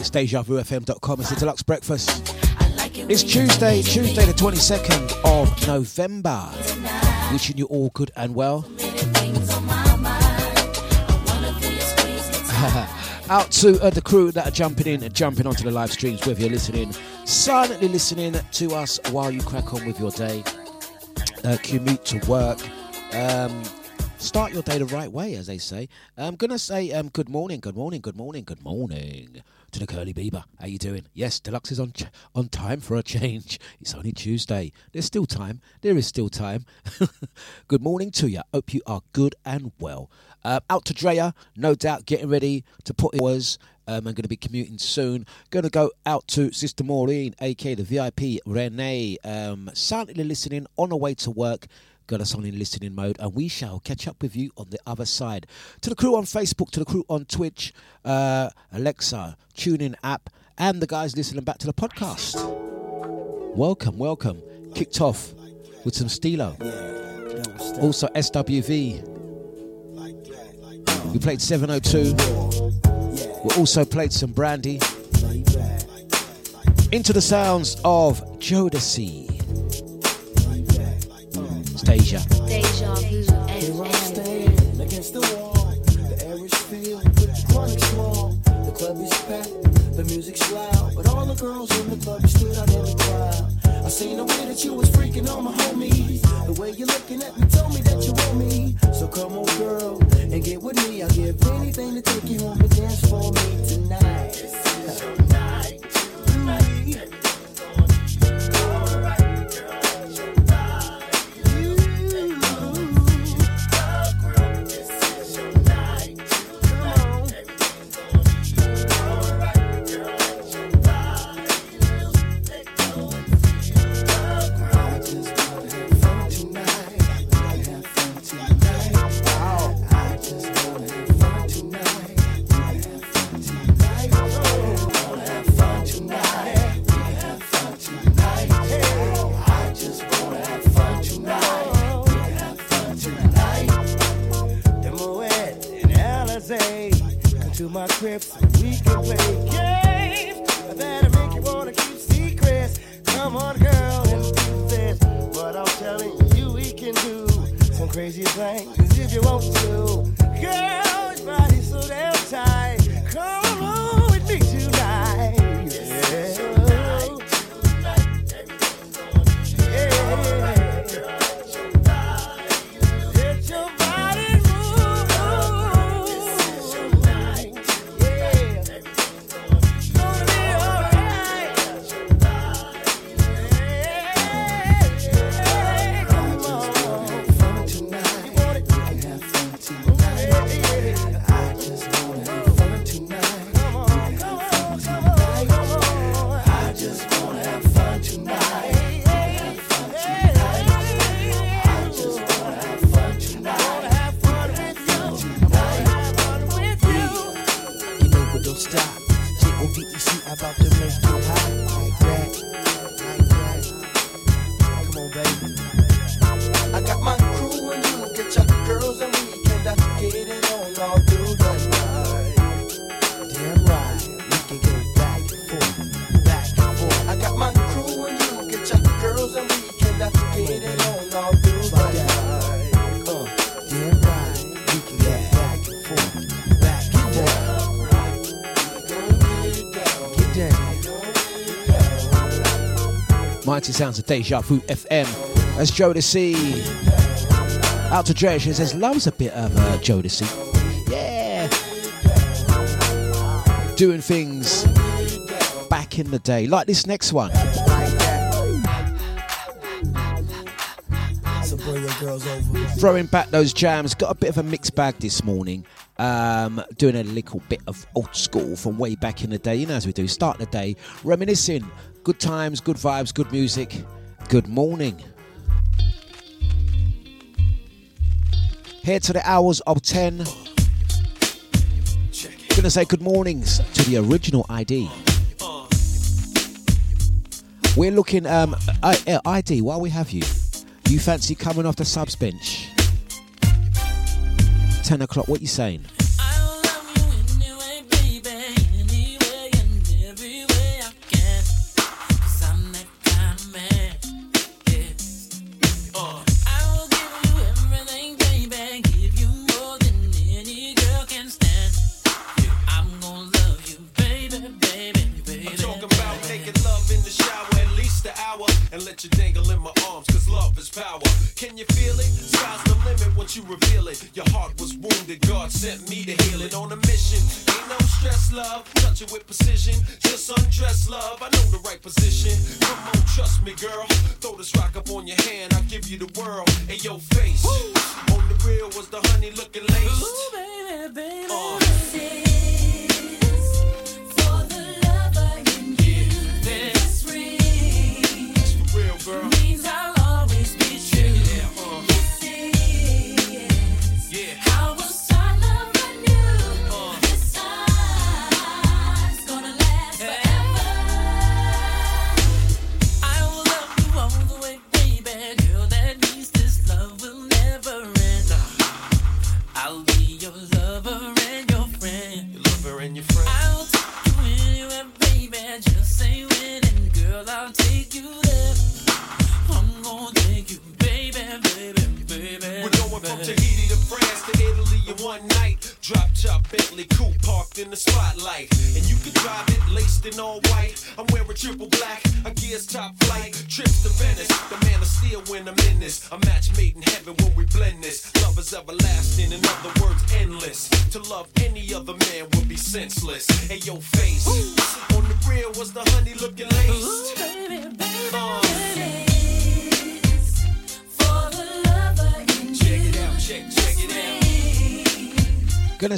It's DejaVuFM.com. It's the Dlux Breakfast. It's Tuesday, Tuesday the 22nd of November. Wishing you all good and well. Out to uh, the crew that are jumping in and jumping onto the live streams, whether you're listening, silently listening to us while you crack on with your day, uh, commute to work, um, start your day the right way, as they say. I'm gonna say um, good morning, good morning, good morning, good morning to the curly Bieber. How you doing? Yes, Dlux is on ch- on time for a change. It's only Tuesday. There's still time. There is still time. good morning to you. Hope you are good and well. Uh, out to Drea, no doubt, getting ready to put in hours. Um, I'm going to be commuting soon. Going to go out to Sister Maureen, aka the VIP Renee, um, silently listening on her way to work. Got us on in listening mode, and we shall catch up with you on the other side. To the crew on Facebook, to the crew on Twitch, uh, Alexa, TuneIn app, and the guys listening back to the podcast. Welcome, welcome. Kicked off with some Stilo. Also SWV. We played 702. We also played some Brandy. Into the sounds of Jodeci. Stasia. Deja vu against the wall. The air is filled with chronic small. The club is packed, the music's loud, but all the girls in the club stood out in the crowd. I seen the way that you was freaking on my homies. The way you're looking at me told me that you want me. So come on, girl, and get with me. I'll give anything to take you home and dance for me tonight. the my crib so we can play Mighty sounds of Deja Vu FM. That's Jodeci. Out to Dre, she says, loves a bit of uh, Jodeci. Yeah. Doing things back in the day. Like this next one. So bring your girls over. Throwing back those jams. Got a bit of a mixed bag this morning um, doing a little bit of old school from way back in the day. You know, as we do, start the day reminiscing. Good times, good vibes, good music. Good morning. Here to the hours of 10. Gonna say good mornings to the original ID. We're looking, um, ID, uh, while we have you, you fancy coming off the subs bench? 10 o'clock. What you saying?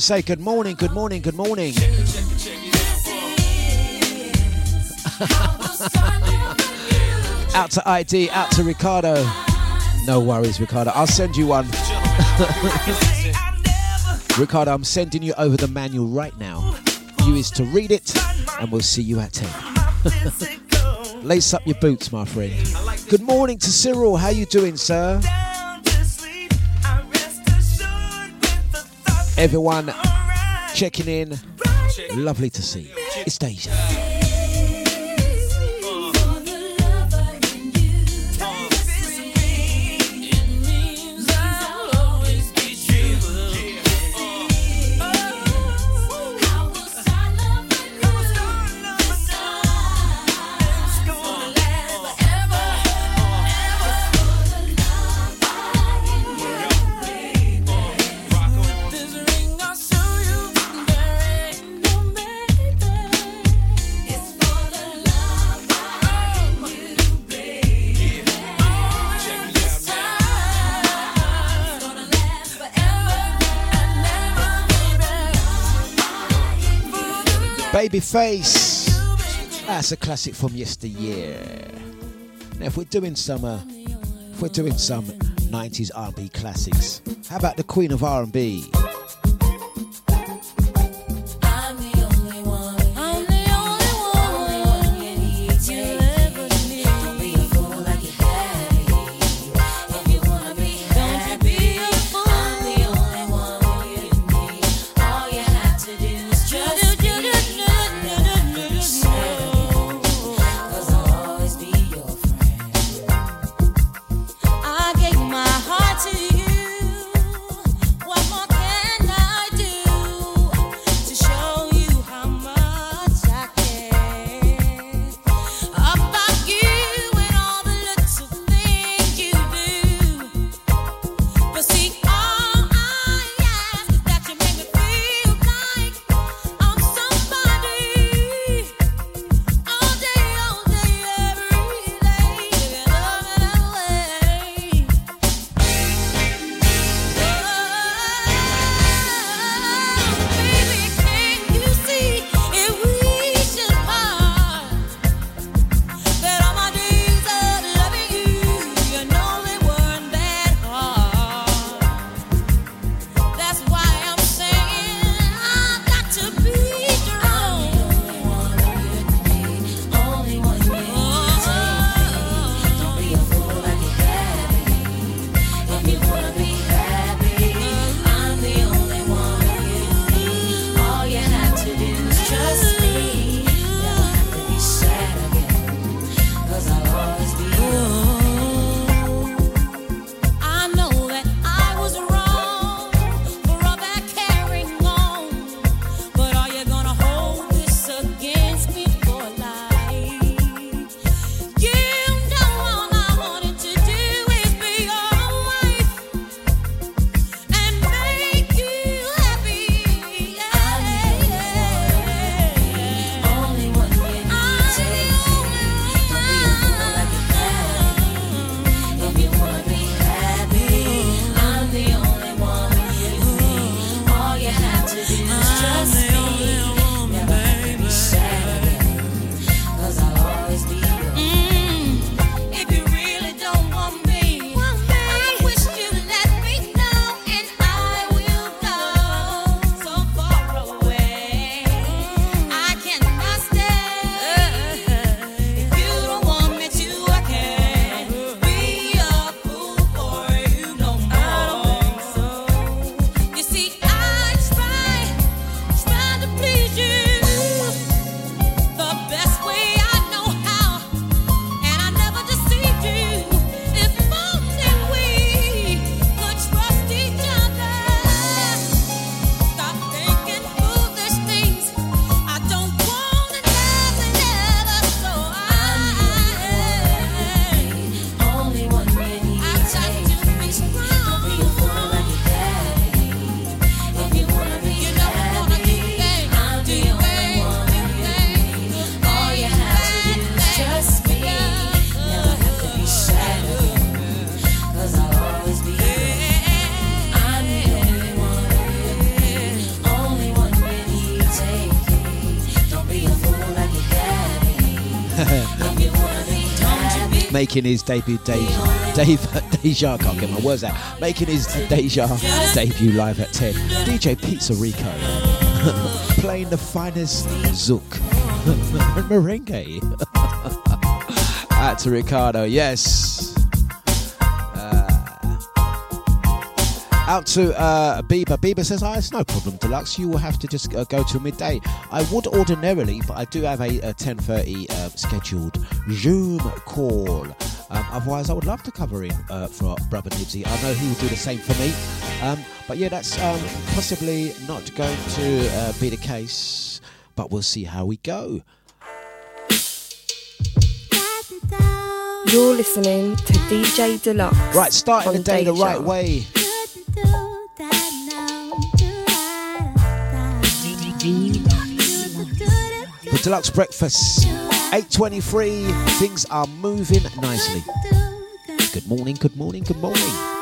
say good morning, good morning, good morning. Out to ID, out to Ricardo. No worries, Ricardo. I'll send you one. Ricardo, I'm sending you over the manual right now. You is to read it, and we'll see you at 10. Lace up your boots, my friend. Good morning to Cyril. How you doing, sir? everyone checking in. Lovely to see. It's Deja. Babyface. That's a classic from yesteryear. Now, if we're doing some, uh, if we're doing some 90s R&B classics, how about the Queen of R&B? Making his debut. Dave, Dave, Deja, can't get my words out. Making his Deja debut live at 10. DJ Pizza Rico playing the finest zouk and merengue. Out to Ricardo, yes. Out to uh, Bieber. Bieber says, oh, it's no problem, Dlux. You will have to just uh, go till midday. I would ordinarily, but I do have a, a 10.30 uh, scheduled Zoom call. Um, otherwise, I would love to cover in uh, for Brother Nibsy. I know he would do the same for me. Um, but yeah, that's um, possibly not going to uh, be the case. But we'll see how we go. You're listening to DJ Dlux. Right, starting the day the right way. The Dlux breakfast, 8.23, things are moving nicely. Good morning, good morning, good morning.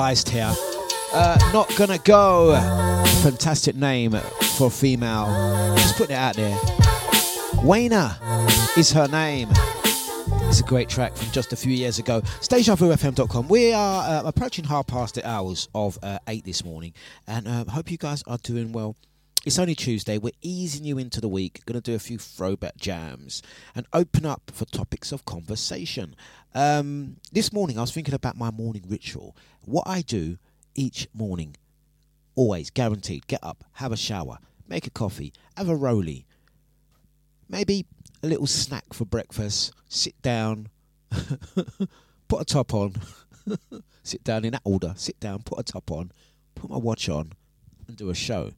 Biased here. Uh, not gonna go. Fantastic name for a female. Just putting it out there. Wayna is her name. It's a great track from just a few years ago. StageFM.com. We are uh, approaching half past the hours of uh, 8 this morning, and uh, hope you guys are doing well. It's only Tuesday. We're easing you into the week. Going to do a few throwback jams and open up for topics of conversation. Um, this morning, I was thinking about my morning ritual. What I do each morning, always guaranteed. Get up, have a shower, make a coffee, have a rollie, maybe a little snack for breakfast, sit down, put a top on, sit down in that order, sit down, put a top on, put my watch on, and do a show.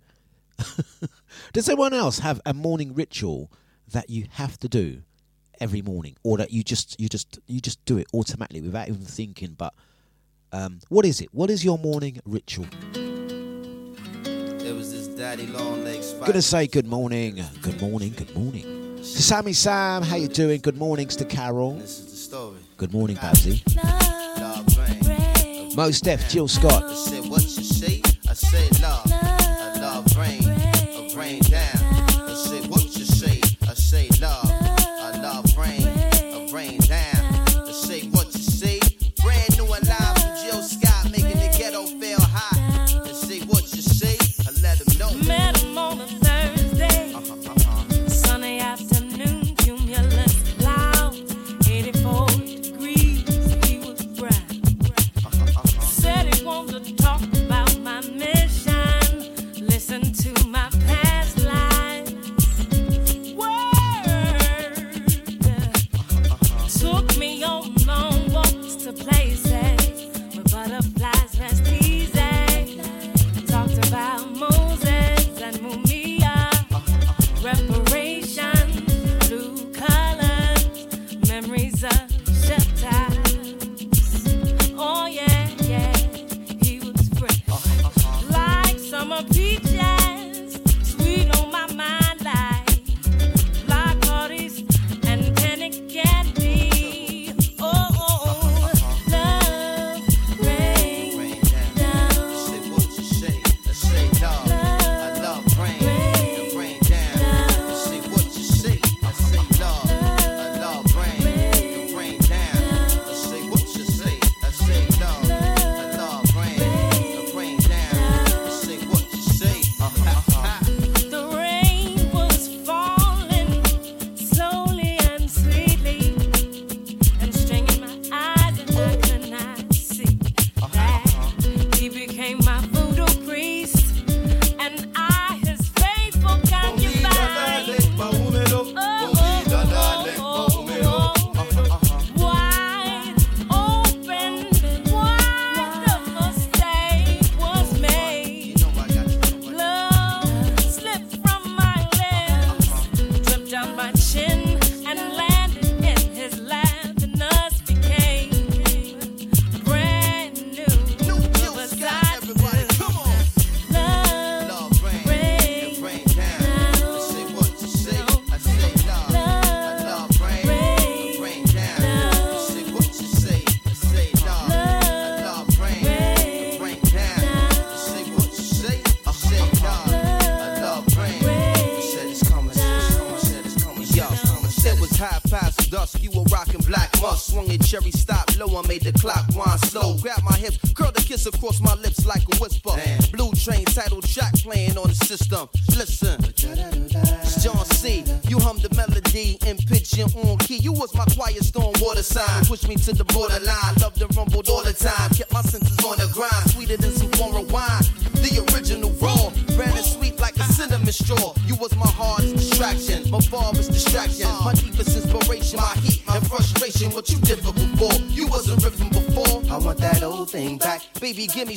Does anyone else have a morning ritual that you have to do every morning, or that you just you just you just do it automatically without even thinking? But um, what is it? What is your morning ritual? There was this daddy long leg. Gonna say good morning, good morning, good morning to Sammy Sam. How you doing? Good mornings to Carol. This is the story. Good morning, Babsy. Mos Def, Jill Scott. I said, what you say? I said, love. I love rain.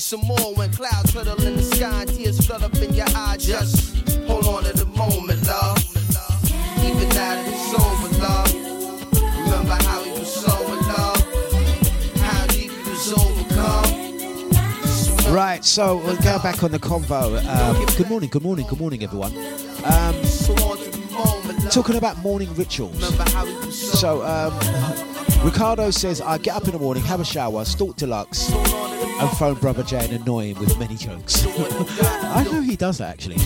Some more. When clouds huddle in the sky and tears flood up in your eye. Just hold on to the moment, love. Even now that it's over, love. Remember how we was so in love. How deep we was overcome. Right, so we'll go back on the convo. Um, good morning, good morning, good morning, everyone. Um, talking about morning rituals. So, um, Ricardo says, I get up in the morning, have a shower, stalk Dlux, and phone Brother Jay and annoy him with many jokes. I know he does that actually.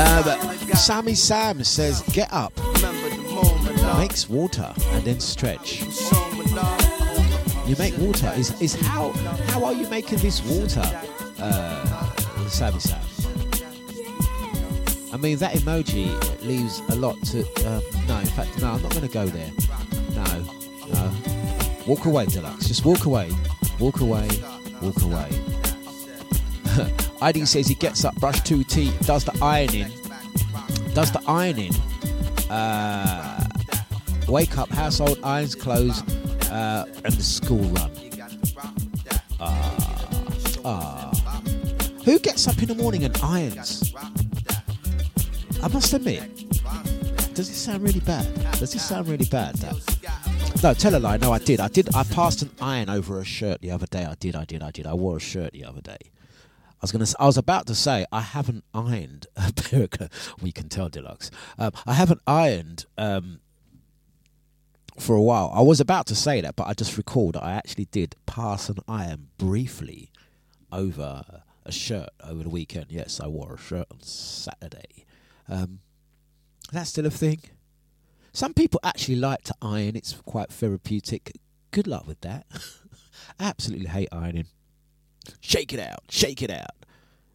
Uh, but Sammy Sam says, get up, makes water, and then stretch. You make water. Is is how how are you making this water, uh, Sammy Sam? I mean that emoji leaves a lot to. Um, no, in fact, no. I'm not going to go there. Walk away, Dlux. Just walk away. Walk away. Walk away. ID says he gets up, brush two teeth, does the ironing, does the ironing, uh, wake up, household, irons clothes, uh, and the school run. Ah, ah. Who gets up in the morning and irons? I must admit, does it sound really bad? Does it sound really bad? That? No, tell a lie. No, I did. I did. I passed an iron over a shirt the other day. I did. I did. I did. I wore a shirt the other day. I was gonna. I was about to say I haven't ironed. A pair. we can tell Dlux. Um, I haven't ironed um, for a while. I was about to say that, but I just recalled I actually did pass an iron briefly over a shirt over the weekend. Yes, I wore a shirt on Saturday. Um, that's still a thing. Some people actually like to iron. It's quite therapeutic. Good luck with that. I absolutely hate ironing. Shake it out. Shake it out.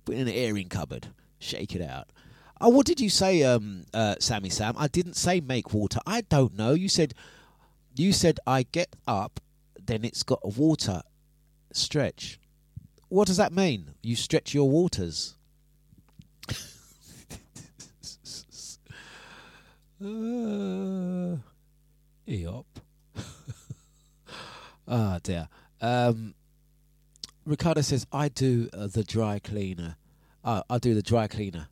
Put it in an airing cupboard. Shake it out. Oh, what did you say, um, uh, Sammy Sam? I didn't say make water. I don't know. You said, you said I get up, then it's got a water stretch. What does that mean? You stretch your waters. Uh, Eop. Ah, dear. Um, Ricardo says, I do uh, the dry cleaner. Uh, I do the dry cleaner.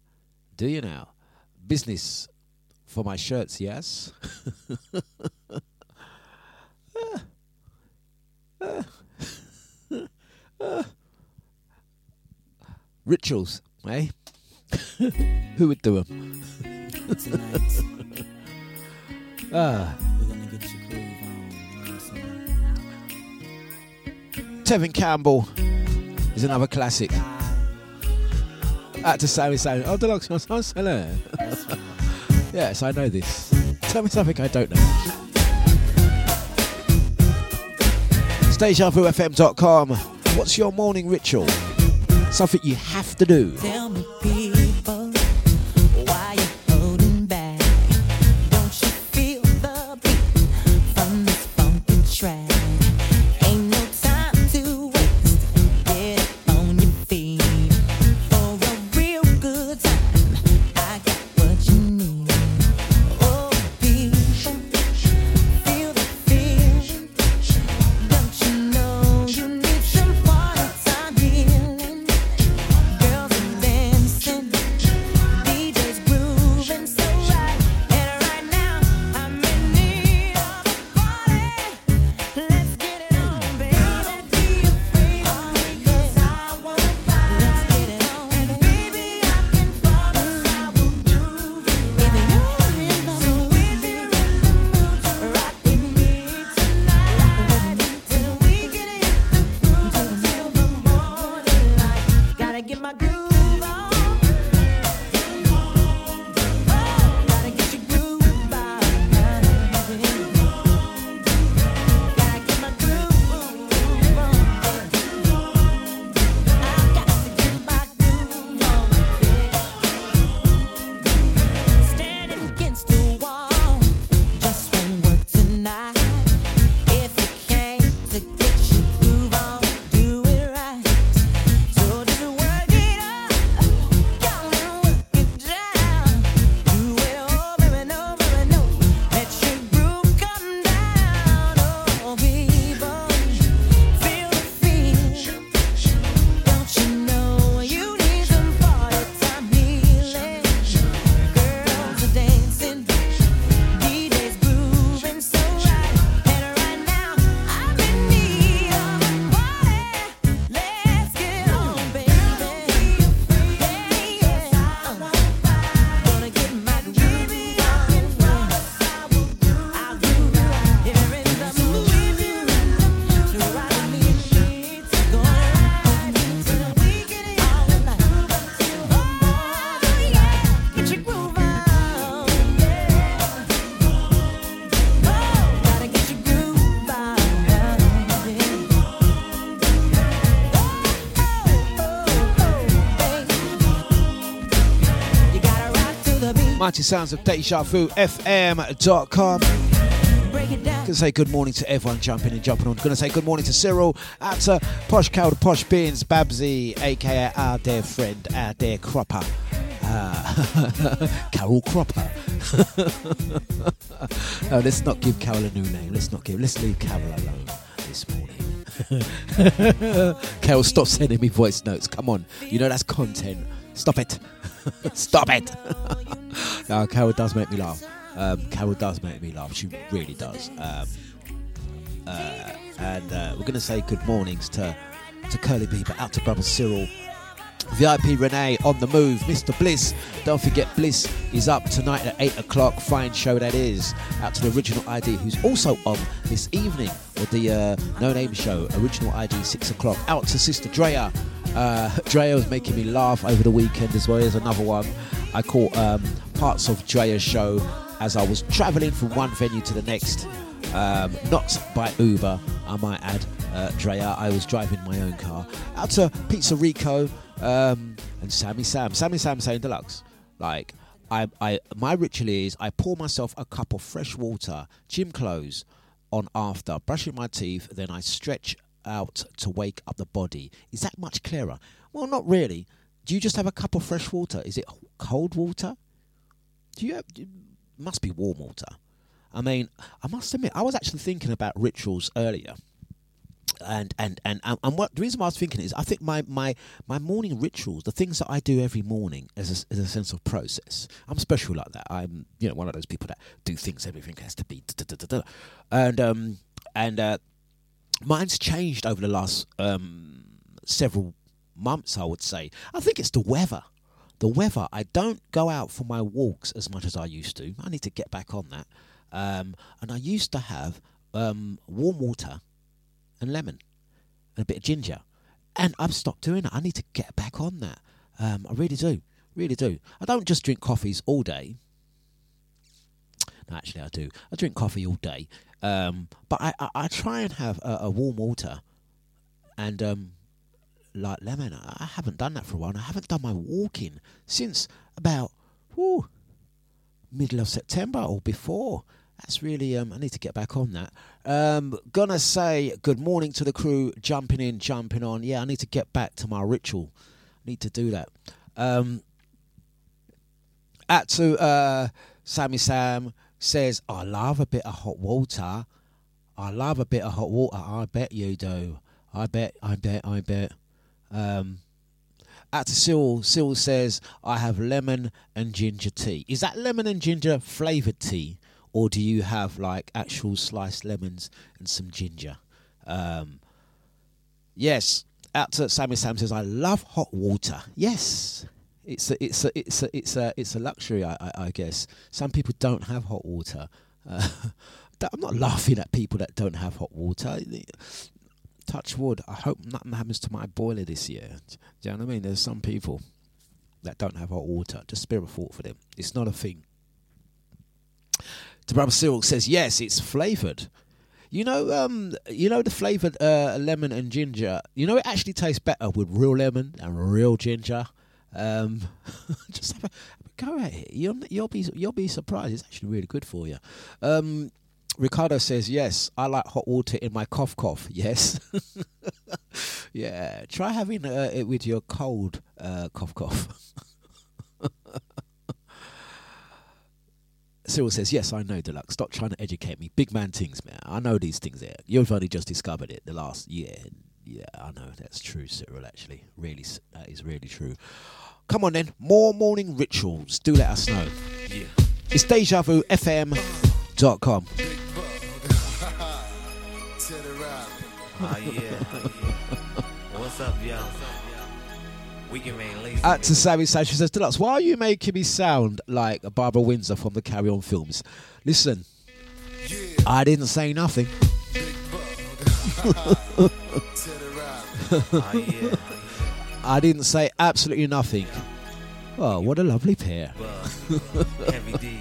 Do you now? Business for my shirts, yes? Rituals, eh? Who would do them? Tonight, ah. we're gonna get your groove on. You know what I'm saying? Tevin Campbell is another classic. Out to Sammy Sammy. Oh, Dlux, hello. yes, I know this. Tell me something I don't know. StationFM.com. What's your morning ritual? Something you have to do. Mighty sounds of Deja Vu FM.com. Gonna say good morning to everyone jumping and jumping on. Gonna say good morning to Cyril, out to Posh Cow, the Posh Beans, Babsy, aka our dear friend, our dear Cropper. Uh, Carol Cropper. no, let's not give Carol a new name. Let's not give. Let's leave Carol alone this morning. Carol, stop sending me voice notes. Come on, you know that's content. Stop it. stop it. Carol does make me laugh. Um, Carol does make me laugh. She really does. Um, uh, and uh, we're going to say good mornings to to Curly Bieber, out to brother Cyril, VIP Renee on the move, Mr. Bliss. Don't forget, Bliss is up tonight at 8 o'clock. Fine show that is. Out to the original ID, who's also on this evening with the uh, No Name Show. Original ID, 6 o'clock. Out to Sister Drea. Uh, Drea was making me laugh over the weekend as well. Here's another one. I caught um, parts of Drea's show as I was travelling from one venue to the next. Um, not by Uber, I might add, uh, Drea. I was driving my own car. Out to Pizza Rico um, and Sammy Sam. Sammy Sam saying Dlux. Like, I, I, my ritual is I pour myself a cup of fresh water, gym clothes on after brushing my teeth, then I stretch out to wake up the body. Is that much clearer? Well, not really. Do you just have a cup of fresh water? Is it cold water? Do you have, it must be warm water. I mean, I must admit, I was actually thinking about rituals earlier. And and and and, and what the reason why I was thinking is I think my, my, my morning rituals, the things that I do every morning, as a, as a sense of process. I'm special like that. I'm you know one of those people that do things. Everything has to be and um and uh, mine's changed over the last um several months. I would say. I think it's the weather the weather. I don't go out for my walks as much as I used to. I need to get back on that. Um, and I used to have um, warm water and lemon and a bit of ginger. And I've stopped doing it. I need to get back on that. Um, I really do. Really do. I don't just drink coffees all day. No, actually, I do. I drink coffee all day. Um, but I, I, I try and have a, a warm water and um, like lemon. I haven't done that for a while. And I haven't done my walking since about whew, middle of September or before. That's really um, I need to get back on that. Um, gonna say good morning to the crew, jumping in, jumping on. Yeah, I need to get back to my ritual. I Need to do that. Um, at to uh, Sammy Sam says, I love a bit of hot water. I love a bit of hot water. I bet you do. I bet. I bet. I bet. Um, at to Cyril, Cyril says, I have lemon and ginger tea. Is that lemon and ginger flavoured tea? Or do you have like actual sliced lemons and some ginger? Um, yes. Out to Sammy Sam says, I love hot water. Yes. It's a, it's a, it's a, it's a, it's a luxury, I, I, I guess. Some people don't have hot water. Uh, I'm not laughing at people that don't have hot water touch wood, I hope nothing happens to my boiler this year. Do you know what I mean? There's some people that don't have hot water. Just spare a thought for them. It's not a thing. The brother Cyril says yes, it's flavoured. You know, um, you know the flavoured uh, lemon and ginger. You know, it actually tastes better with real lemon and real ginger. Um, just have a, go at it. You'll you'll be you'll be surprised. It's actually really good for you. Um, Ricardo says yes. I like hot water in my cough cough. Yes. yeah. Try having uh, it with your cold uh, cough cough. Cyril says yes. I know Dlux. Stop trying to educate me. Big man things, man. I know these things. There. You've only just discovered it the last year. Yeah, I know that's true, Cyril. Actually, really, that is really true. Come on then, more morning rituals. Do let us know. Yeah. It's Deja Vu FM dot com. Oh yeah. What's up, yo? We can rain lazy. At to Sammy Sanchez says, Dlux, why are you making me sound like Barbara Windsor from the Carry On films? Listen, I didn't say nothing. Oh yeah. I didn't say absolutely nothing. Oh, what a lovely pair. Heavy D.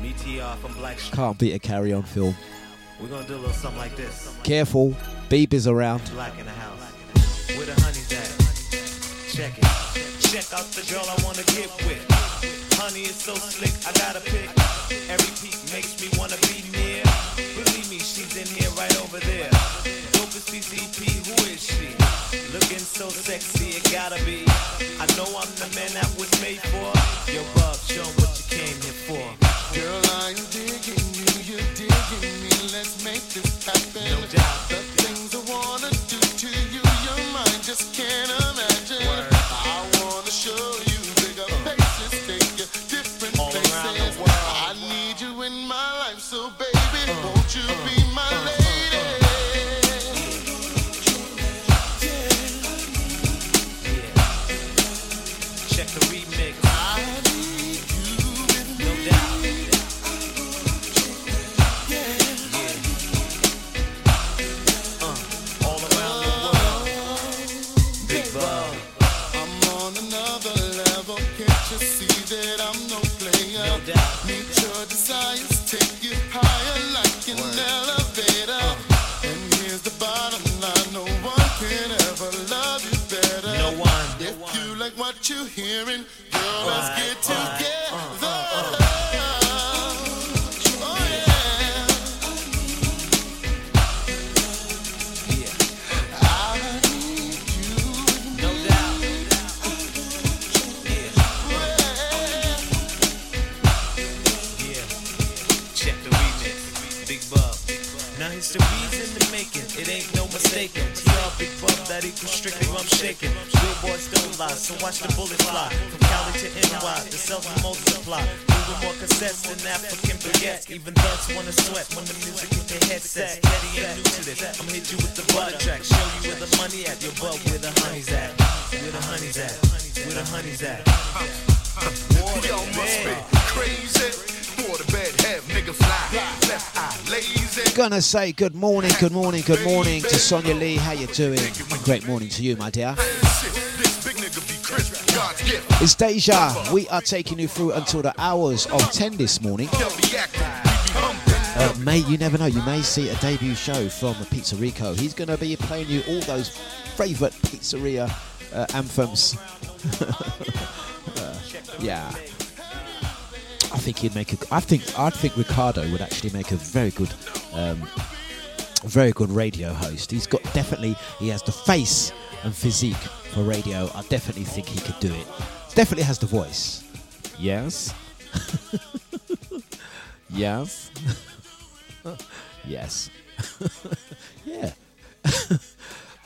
Meteor from Blackstreet. Can't beat a Carry On film. We're gonna do a little something like this. Careful, Beeber's around. Black in the house. Where the honey's at? Check it. Check out the girl I wanna get with. Honey is so slick, I gotta pick. Every peak makes me wanna be near. Believe me, she's in here right over there. Dopest PCP, who is she? Looking so sexy, it gotta be. I know I'm the man that was made for. Yo, Bub, show what you came here for. Girl, I'm digging you, you're digging me. Let's make this happen. No doubt. The things I wanna do to you, your mind just can't imagine. I wanna show you bigger places, take you different All places. I need you in my life, so baby, uh, won't you uh. be you're hearing, girl, let's get together. It ain't no mistaking. TR Big Bub that equals strictly rum shaking. Billboards don't lie, so watch the bullets fly. From Cali to NY, the will multiply. Moving more cassettes than African baguettes. Even thugs wanna sweat when the music hit their headsets. Steady ain't new to this. I'ma hit you with the butter track. Show you where the money at. Your bub where the honey's at. Where the honey's at. Where the honey's at. Yo, must be crazy. Gonna say good morning, good morning, good morning to Sonia Lee. How you doing? Great morning to you, my dear. It's Deja. We are taking you through until the hours of 10 this morning. Uh, may you never know, you may see a debut show from Pizza Rico. He's going to be playing you all those favourite pizzeria uh, anthems. Uh, yeah. I think he'd make a. I think I think Ricardo would actually make a very good, um, very good radio host. He's got definitely he has the face and physique for radio. I definitely think he could do it. Definitely has the voice. Yes. yes. yes. yeah.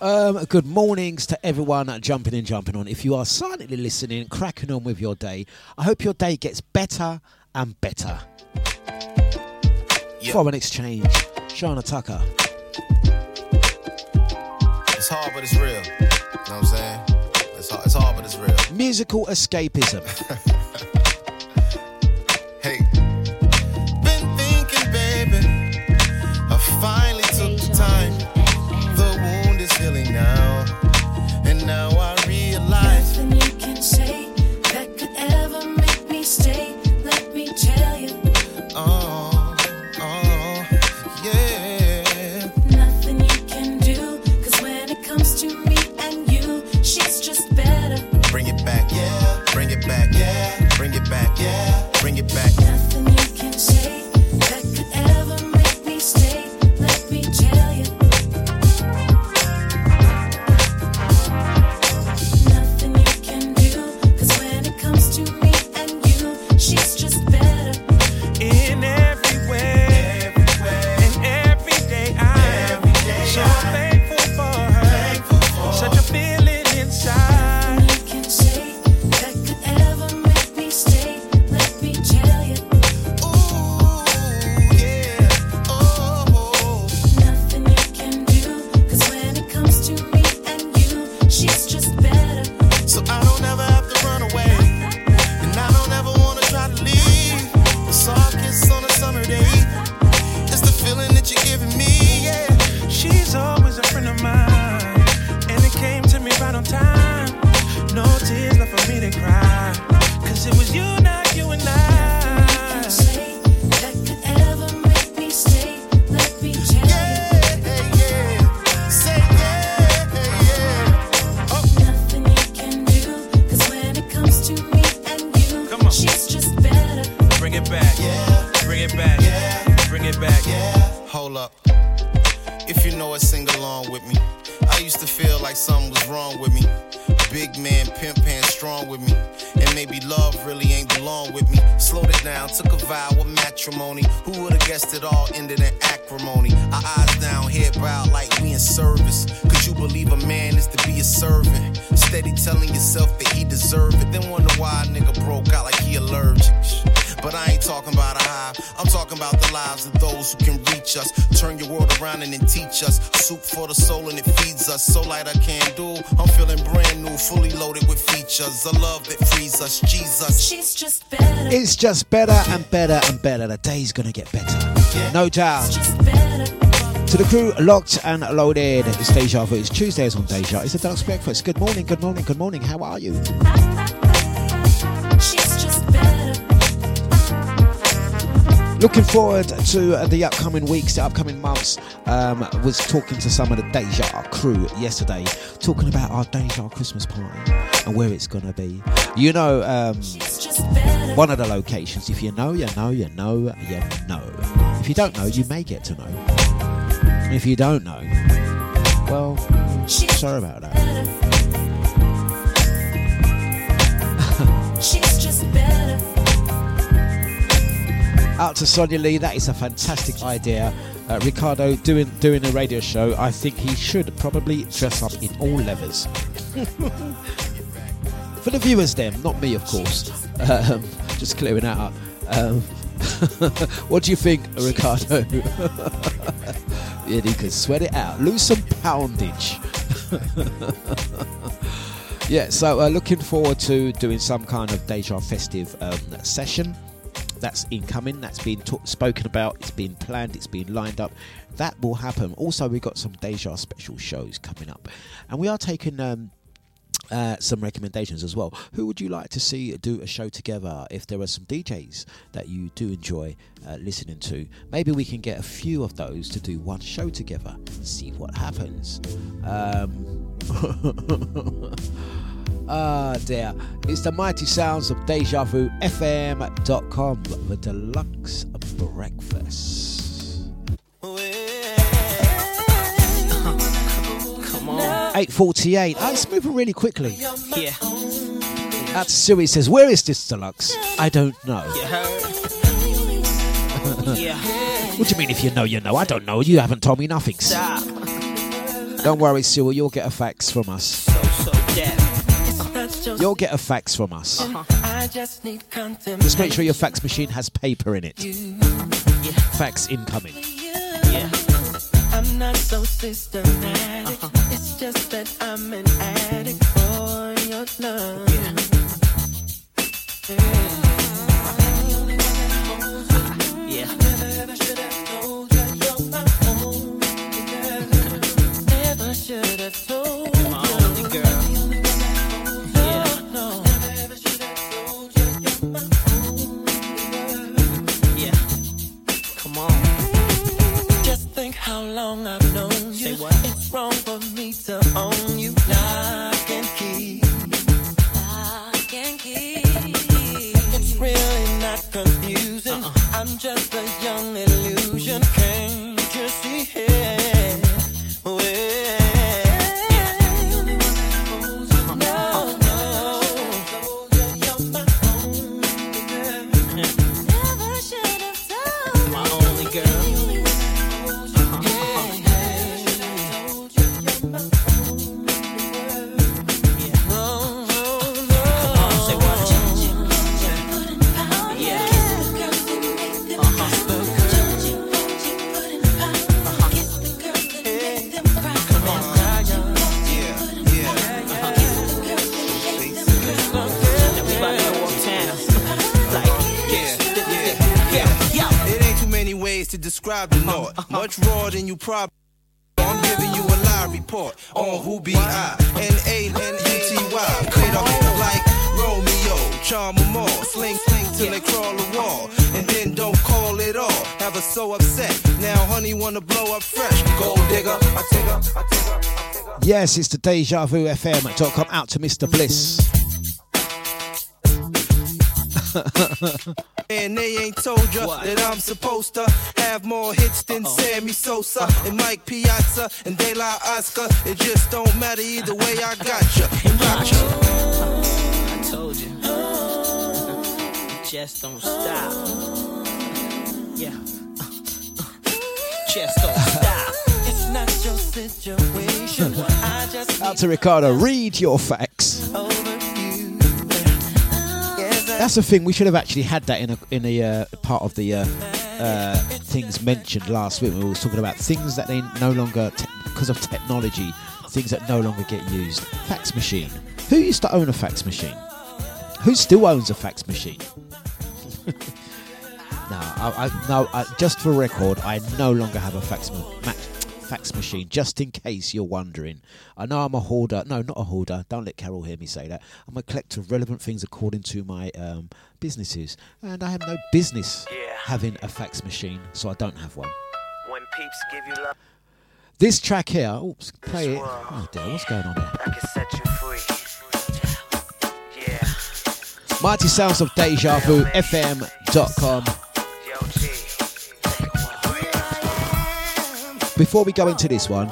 Um, good mornings to everyone jumping in, jumping on. If you are silently listening, cracking on with your day, I hope your day gets better and better. For an exchange, Shana Tucker. It's hard, but it's real. You know what I'm saying? It's hard, it's hard but it's real. Musical escapism. world around and teach us. Soup for the soul and it feeds us. So light I can do. I'm feeling brand new, fully loaded with features. A love that frees us. Jesus. She's just better. It's just better and better and better. The day's gonna get better. No doubt. To the crew, locked and loaded. It's Deja Vu. It's Tuesdays on Deja. It's a Dlux Breakfast. Good morning, good morning, good morning. How are you? Looking forward to the upcoming weeks, the upcoming months. Um, was talking to some of the Deja crew yesterday, talking about our Deja Christmas party and where it's gonna be. You know, um, one of the locations. If you know, you know, you know, you know. If you don't know, you may get to know. If you don't know, well, sorry about that. Out to Sonia Lee, that is a fantastic idea. Uh, Ricardo doing doing a radio show. I think he should probably dress up in all leathers. For the viewers, then, not me, of course. Um, just clearing that up. Um, what do you think, Ricardo? yeah, you can sweat it out. Lose some poundage. yeah, so uh, looking forward to doing some kind of Deja festive um, session. That's incoming. That's been talk- spoken about. It's been planned. It's been lined up. That will happen. Also, we've got some Deja special shows coming up, and we are taking. Um, uh, some recommendations as well. Who would you like to see do a show together? If there are some DJs that you do enjoy uh, listening to, maybe we can get a few of those to do one show together. and See what happens. Um, Ah, dear. It's the mighty sounds of Deja Vu FM.com, the Dlux breakfast. Come on. 848. Oh, it's moving really quickly. Yeah. To Sue, says, Where is this Dlux? I don't know. Yeah. What do you mean if you know, you know? I don't know. You haven't told me nothing. Stop. Don't worry, Sue, you'll get a fax from us. So dead. You'll get a fax from us. Uh-huh. I just need Just make sure your fax machine has paper in it. Yeah. Fax incoming. Yeah. I'm not so systematic. It's just that I'm an addict for your love. Yeah. How long I've known you. It's wrong for me to own you. Lock Yes, it's the Deja Vu FM.com out to Mr. Bliss. And they ain't told ya that I'm supposed to have more hits than Sammy Sosa and Mike Piazza and De La Oscar. It just don't matter either way, I got ya and rock ya. I told you. Just don't stop. Yeah. Just don't stop. Out to Ricardo. Read your facts. That's the thing. We should have actually had that in a in a uh, part of the uh, uh, things mentioned last week. We were talking about things that they no longer te- because of technology, things that no longer get used. Fax machine. Who used to own a fax machine? Who still owns a fax machine? no, I, I, no. I, just for record, I no longer have a fax ma- ma- fax machine. Just in case you're wondering, I know I'm a hoarder. No, not a hoarder. Don't let Carol hear me say that. I'm a collector of relevant things according to my um, businesses, and I have no business having a fax machine, so I don't have one. When peeps give you love, This track here, oops, play it. Oh dear, what's going on here? I can set you free. Yeah. Mighty Sounds of Deja Vu, FM.com. Before we go into this one,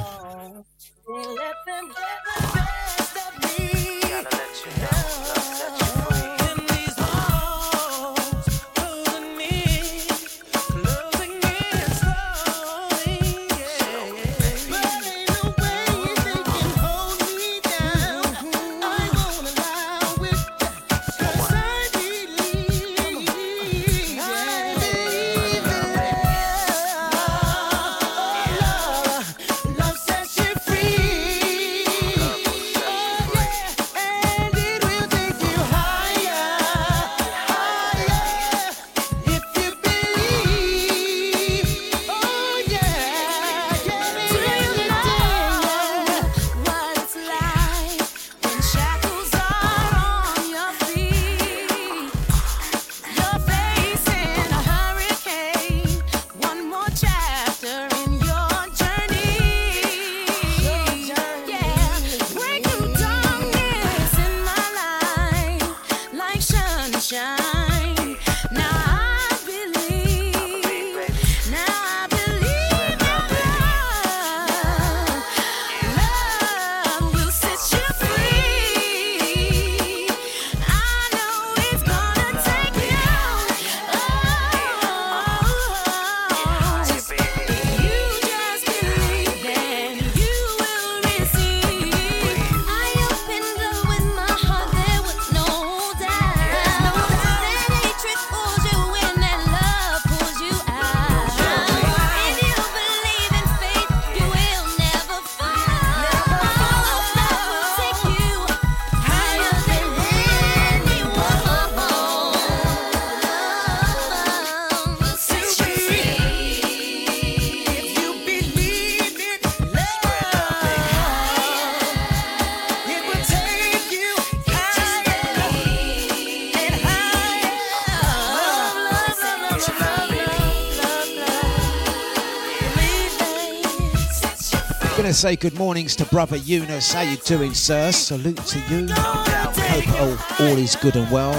say good mornings to brother Eunice. How you doing, sir? Salute to you. Hope all, all is good and well.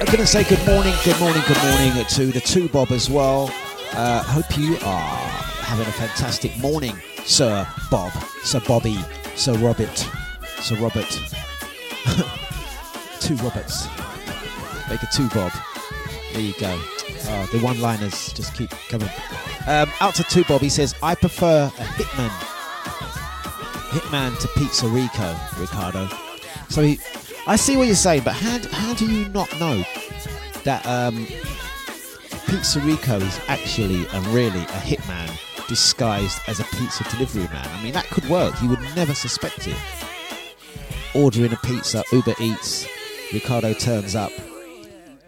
I'm going to say good morning, good morning, good morning to the two Bob as well. Uh, hope you are having a fantastic morning, Sir Bob, Sir Bobby, Sir Robert, Sir Robert. two Roberts. Make a two Bob. There you go. Uh, the one-liners just keep coming. Um, out to two Bob. He says, "I prefer a hitman, hitman to Pizza Rico, Ricardo." So he, I see what you're saying, but how, how do you not know that um, Pizza Rico is actually and really a hitman disguised as a pizza delivery man? I mean, that could work. You would never suspect it. Ordering a pizza, Uber Eats, Ricardo turns up.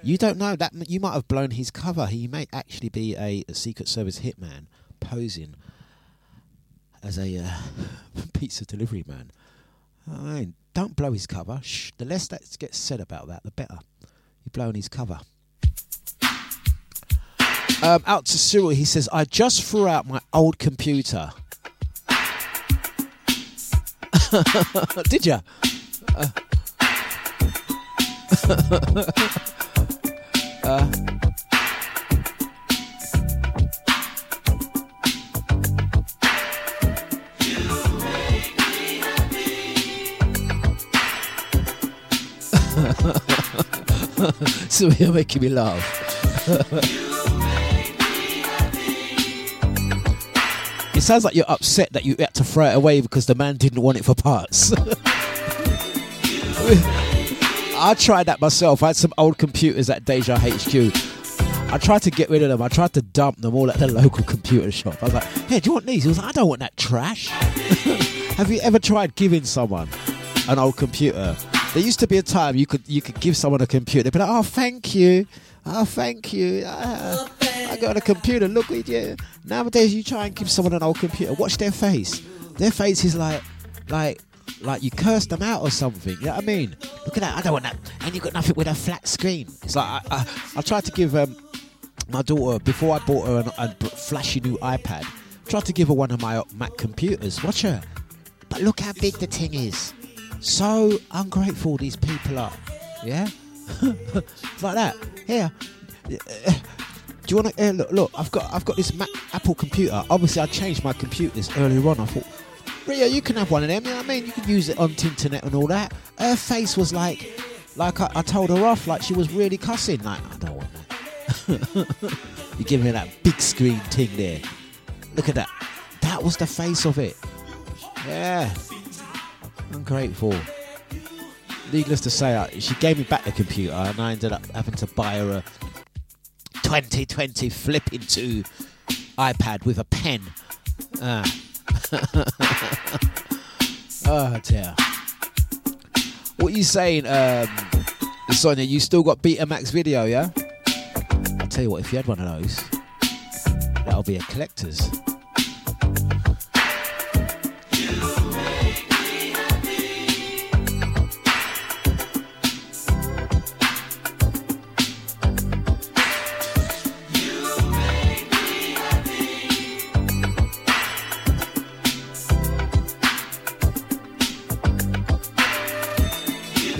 You don't know that you might have blown his cover. He may actually be a, a Secret Service hitman posing as a uh, pizza delivery man. I mean, don't blow his cover. Shh. The less that gets said about that, the better. You're blowing his cover. Um, out to Cyril, he says, I just threw out my old computer. Did ya? Uh, uh, so you're making me laugh. it sounds like you're upset that you had to throw it away because the man didn't want it for parts. I tried that myself. I had some old computers at Deja HQ. I tried to get rid of them. I tried to dump them all at the local computer shop. I was like, "Hey, do you want these?" He was like, "I don't want that trash." Have you ever tried giving someone an old computer? There used to be a time you could you could give someone a computer. They'd be like, "Oh, thank you. Oh, thank you. Ah, I got a computer. Look at you." Nowadays, you try and give someone an old computer. Watch their face. Their face is like, like, like you cursed them out or something. You know what I mean? Look at that. I don't want that. And you've got nothing with a flat screen. It's like I, I, I tried to give um, my daughter before I bought her an, a flashy new iPad. Tried to give her one of my Mac computers. Watch her. But look how big the thing is. So ungrateful these people are. Yeah? like that. Here. Do you want to uh, look? Look, I've got I've got this Mac Apple computer. Obviously, I changed my computers earlier on. I thought, You can have one of them. You know what I mean? You can use it on internet and all that. Her face was like, like I, I told her off, like she was really cussing. Like I don't want that. you give me that big screen thing there. Look at that. That was the face of it. Yeah. Ungrateful. Needless to say, she gave me back the computer, and I ended up having to buy her a 2020 flip into iPad with a pen. Ah. oh dear. What are you saying, um, Sonia? You still got Betamax video, yeah? I'll tell you what, if you had one of those, that'll be a collector's.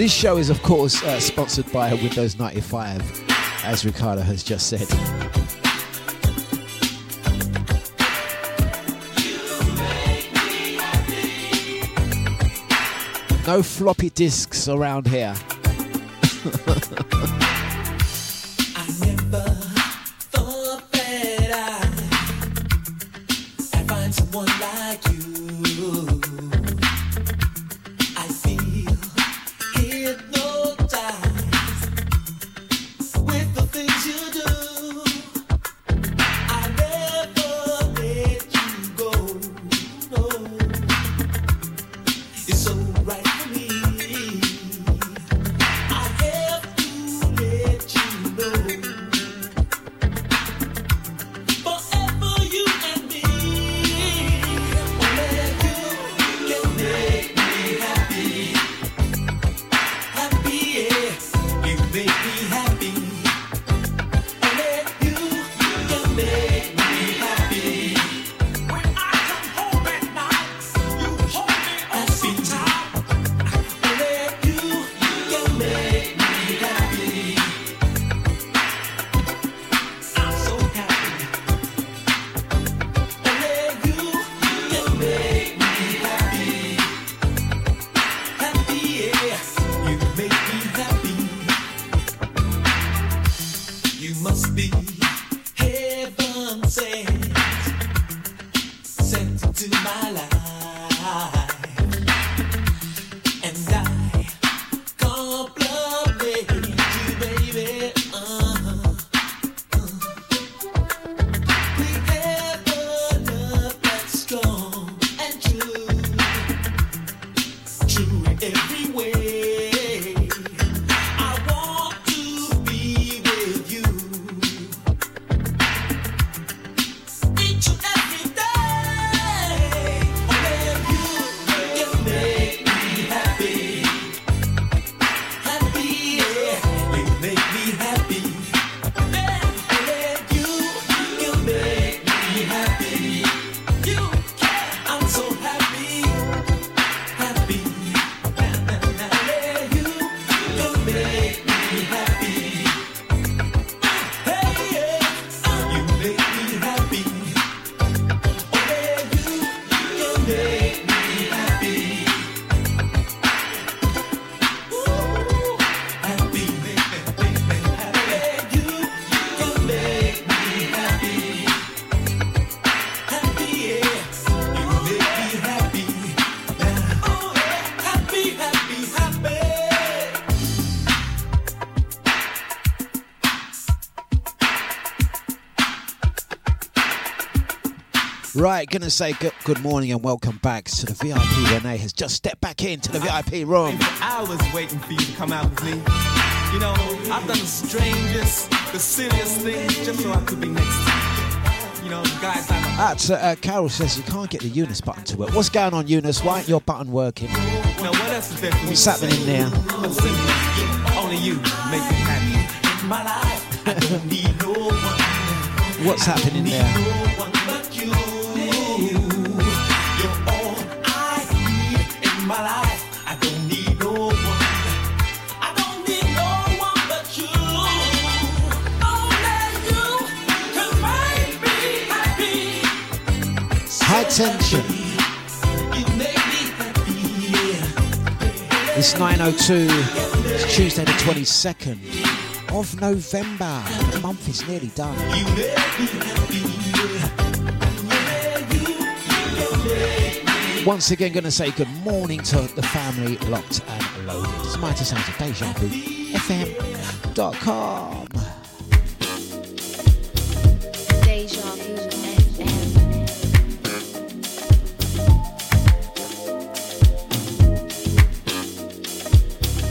This show is, of course, uh, sponsored by Windows 95, as Ricardo has just said. No floppy disks around here. Right, gonna say good, good morning and welcome back to the VIP. Renee has just stepped back into the VIP room. I was waiting for you to come out with me. You know, I've done the strangest, the silliest things just so I could be next to you. You know, guys like At, uh, uh, Carol says you can't get the Eunice button to work. What's going on, Eunice? Why ain't your button working? Now, what else is there for What's happening there? Only you make me happy. My life, I don't need no one. What's happening there? It's 9.02. It's Tuesday the 22nd of November. The month is nearly done. Once again, going to say good morning to the family locked and loaded. It's Mighty Sounds of Deja FM.com.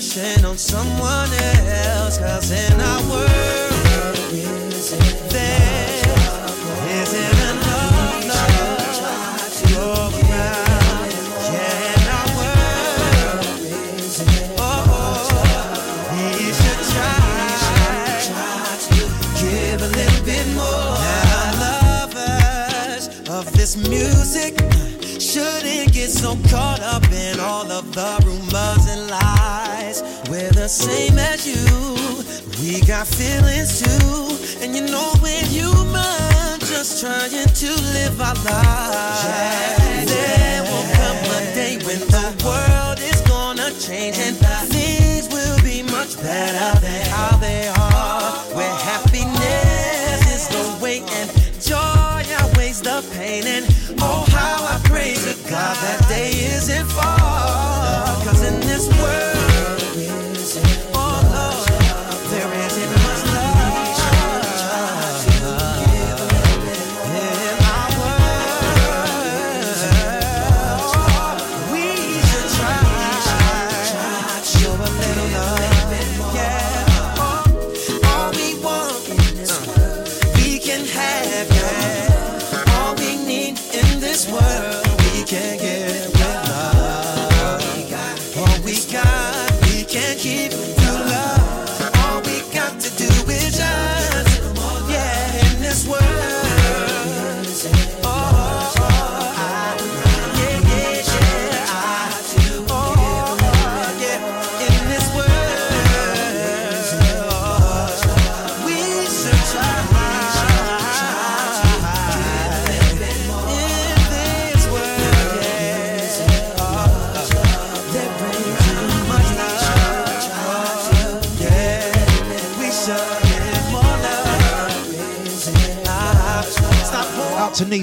Impression on someone else. Cause in our world, there isn't enough love. Yeah, in our world, oh, we should try to give a little bit more. Now, lovers of this music shouldn't get so caught up We got feelings too, and you know we're human, just trying to live our lives. There will come a day when the world is gonna change and things will be much better than how they are. Where happiness is the way and joy outweighs the pain. And oh, how I pray to God that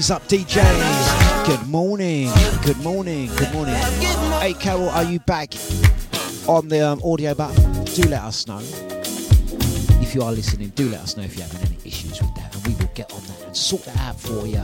Knees Up DJ. Good morning. Good morning. Good morning. Hey, Carol, are you back on the um, audio button? Do let us know. If you are listening, do let us know if you're having any issues with that, and we will get on that and sort that out for you.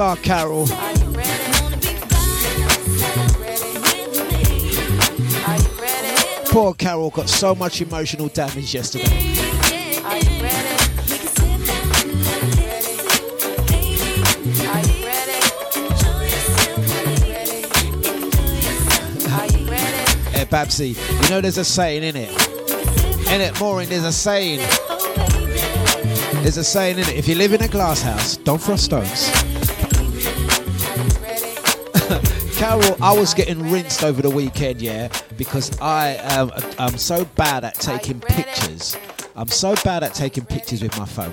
Ah, bless Carol. Poor Carol got so much emotional damage yesterday. Hey, Babsy, you know there's a saying in it. In it, Maureen, there's a saying. There's a saying in it. If you live in a glass house, don't throw stones. Carol, I was getting rinsed over the weekend, yeah, because I um, I'm so bad at taking pictures. I'm so bad at taking pictures with my phone.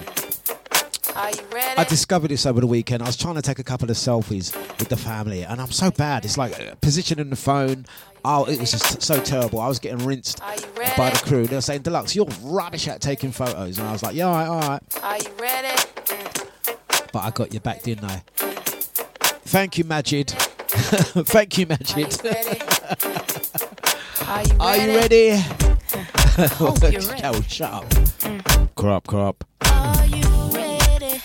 I discovered this over the weekend. I was trying to take a couple of selfies with the family, and I'm so bad. It's like uh, positioning the phone. Oh, it was just so terrible. I was getting rinsed by the crew. They were saying, Dlux, you're rubbish at taking photos. And I was like, yeah, all right, all right. Are you ready? But I got you back, didn't I? Thank you, Majid. Thank you, Magic. Are you ready? Are you ready? Hope oh, you're ready. Carol, shut up. Crop, crop. Are you ready?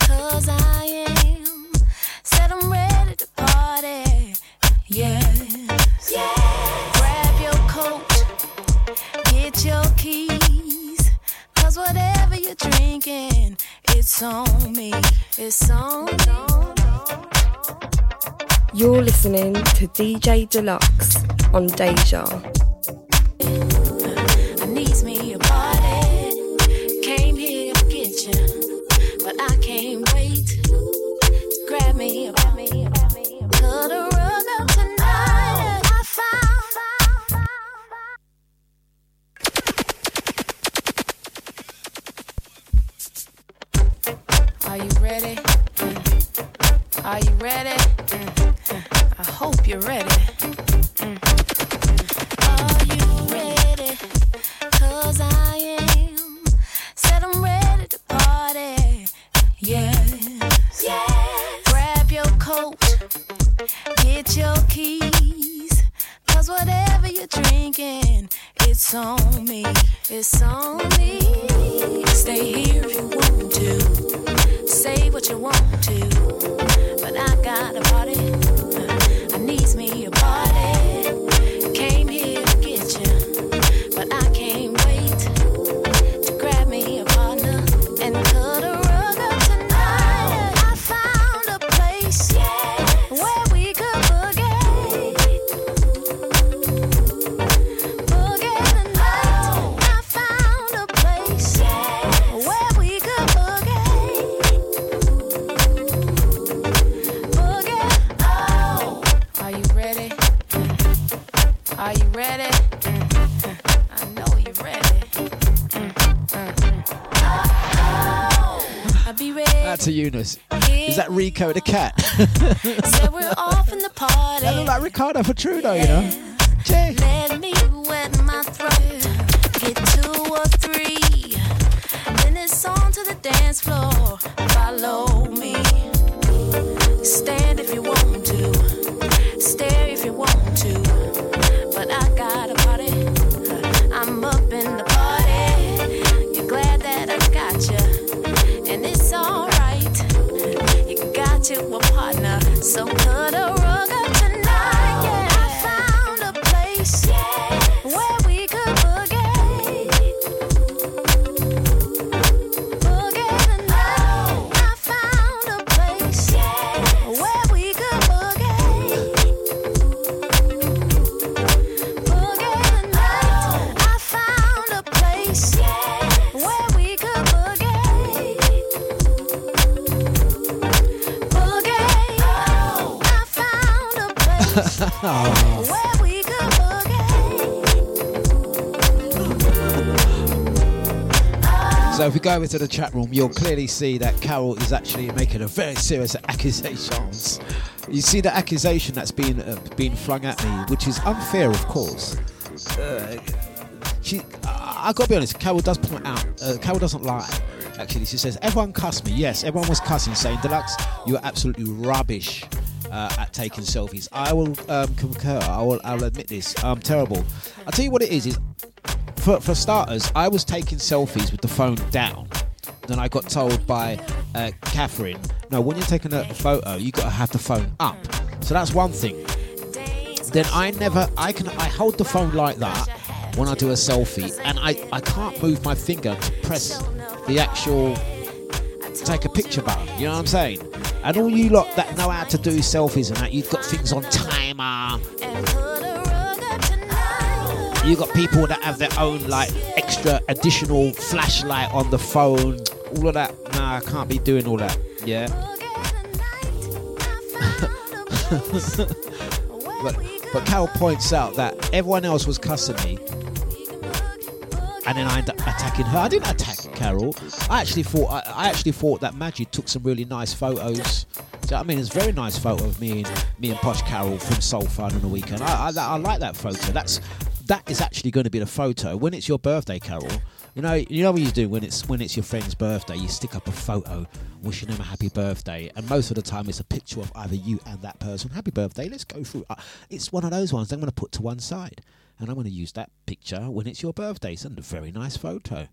Cause I am. Said I'm ready to party. Yes. Grab your coat. Get your keys. Cause whatever you're drinking, it's on me. It's on me. You're listening to DJ Dlux on Deja. Needs me a party. Came here to get you, but I can't wait. Grab me a a grab me a put a rug up tonight. I found. Are you ready? Are you ready? I hope you're ready. Mm. Are you ready? Cause I am. Said I'm ready to party. Yes. Grab your coat. coat, get your keys. Cause whatever you're drinking, it's on me. It's on me. Stay here if you want to. Say what you want to. But I got a party. But I can't That the cat? Said we're off in the party. That look like Ricardo for Trudeau, you know. Over to the chat room, you'll clearly see that Carol is actually making a very serious accusations. You see the accusation that's been uh, being flung at me, which is unfair, of course. Uh, she, I I gotta be honest. Carol does point out. Uh, Carol doesn't lie. Actually, she says everyone cussed me. Yes, everyone was cussing, saying Dlux, you are absolutely rubbish uh, at taking selfies. I will um, concur. I will. I'll admit this. I'm terrible. I'll tell you what it is. Is for, for starters, I was taking selfies with the phone down. Then I got told by uh, Catherine, no, when you're taking a photo, you got to have the phone up. So that's one thing. Then I never, I can, I hold the phone like that when I do a selfie, and I, I can't move my finger to press the actual take a picture button. You know what I'm saying? And all you lot that know how to do selfies and that, you've got things on timer. You've got people that have their own like extra additional flashlight on the phone. All of that. Nah, I can't be doing all that. Yeah. but but Carol points out that everyone else was cussing me, and then I end up attacking her. I didn't attack Carol. I actually thought I, I actually thought that Maggie took some really nice photos. So I mean, it's a very nice photo of me and me and Posh Carol from Soul Fun on the weekend. I, I, I like that photo. That's that is actually going to be the photo when it's your birthday, Carol. You know, you know what you do when it's when it's your friend's birthday. You stick up a photo wishing them a happy birthday, and most of the time it's a picture of either you and that person. Happy birthday. Let's go through. Uh, it's one of those ones I'm going to put to one side, and I'm going to use that picture when it's your birthday. It's a very nice photo.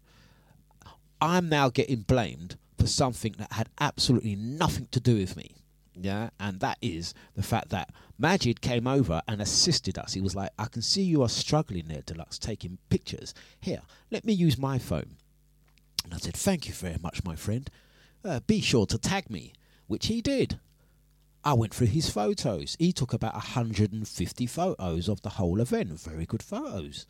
I'm now getting blamed for something that had absolutely nothing to do with me. Yeah, and that is the fact that Majid came over and assisted us. He was like, I can see you are struggling there, Dlux, taking pictures. Here, let me use my phone. And I said, Thank you very much, my friend. Uh, be sure to tag me, which he did. I went through his photos. He took about 150 photos of the whole event. Very good photos.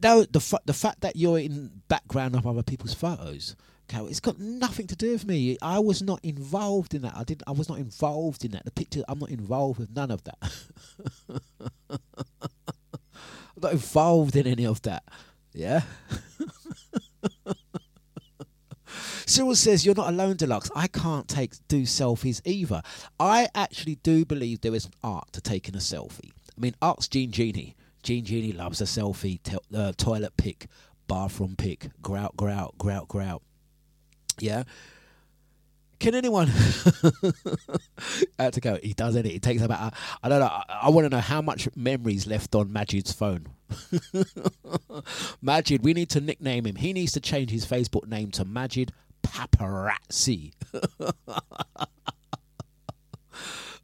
No, the fa- the fact that you're in background of other people's photos, It's got nothing to do with me. I was not involved in that. I didn't. I was not involved in that. The picture. I'm not involved with none of that. I'm not involved in any of that. Yeah. Cyril says you're not alone, Dlux. I can't take do selfies either. I actually do believe there is an art to taking a selfie. I mean, art's Gene Genie. Gene Genie loves a selfie, to- uh, toilet pic, bathroom pic, grout, grout, grout, grout. Yeah. Can anyone? I had to go. He does it. It takes about. Uh, I don't know. I, I want to know how much memories left on Majid's phone. Majid, we need to nickname him. He needs to change his Facebook name to Majid Paparazzi.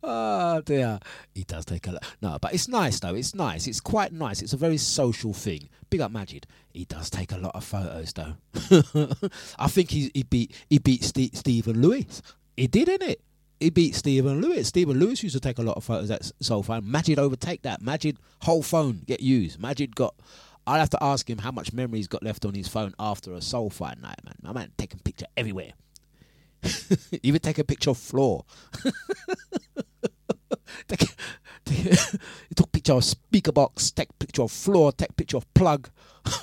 oh dear, he does take a lot. No, but it's nice though. It's nice. It's quite nice. It's a very social thing. Big up Majid. He does take a lot of photos though. I think he he beat he beat Ste Stephen Lewis. He did, didn't it? He beat Stephen Lewis. Stephen Lewis used to take a lot of photos at Phone. Majid overtake that. Majid whole phone get used. Majid got. I'd have to ask him how much memory he's got left on his phone after a Soul Fight night, man. My man taking picture everywhere. Even take a picture of floor. take, take, he took picture of speaker box, take picture of floor, take picture of plug.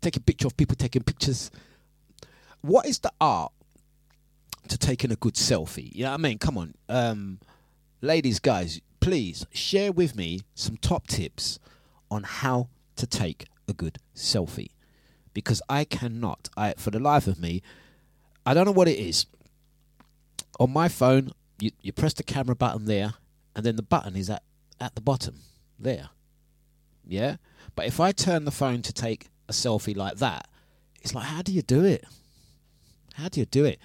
take a picture of people taking pictures. What is the art to taking a good selfie? You know what I mean? Come on. Um, ladies, guys, please share with me some top tips on how to take a good selfie. Because I cannot, I for the life of me, I don't know what it is. On my phone, you, you press the camera button there, and then the button is at, at the bottom there. Yeah? But if I turn the phone to take a selfie like that, it's like, how do you do it? How do you do it?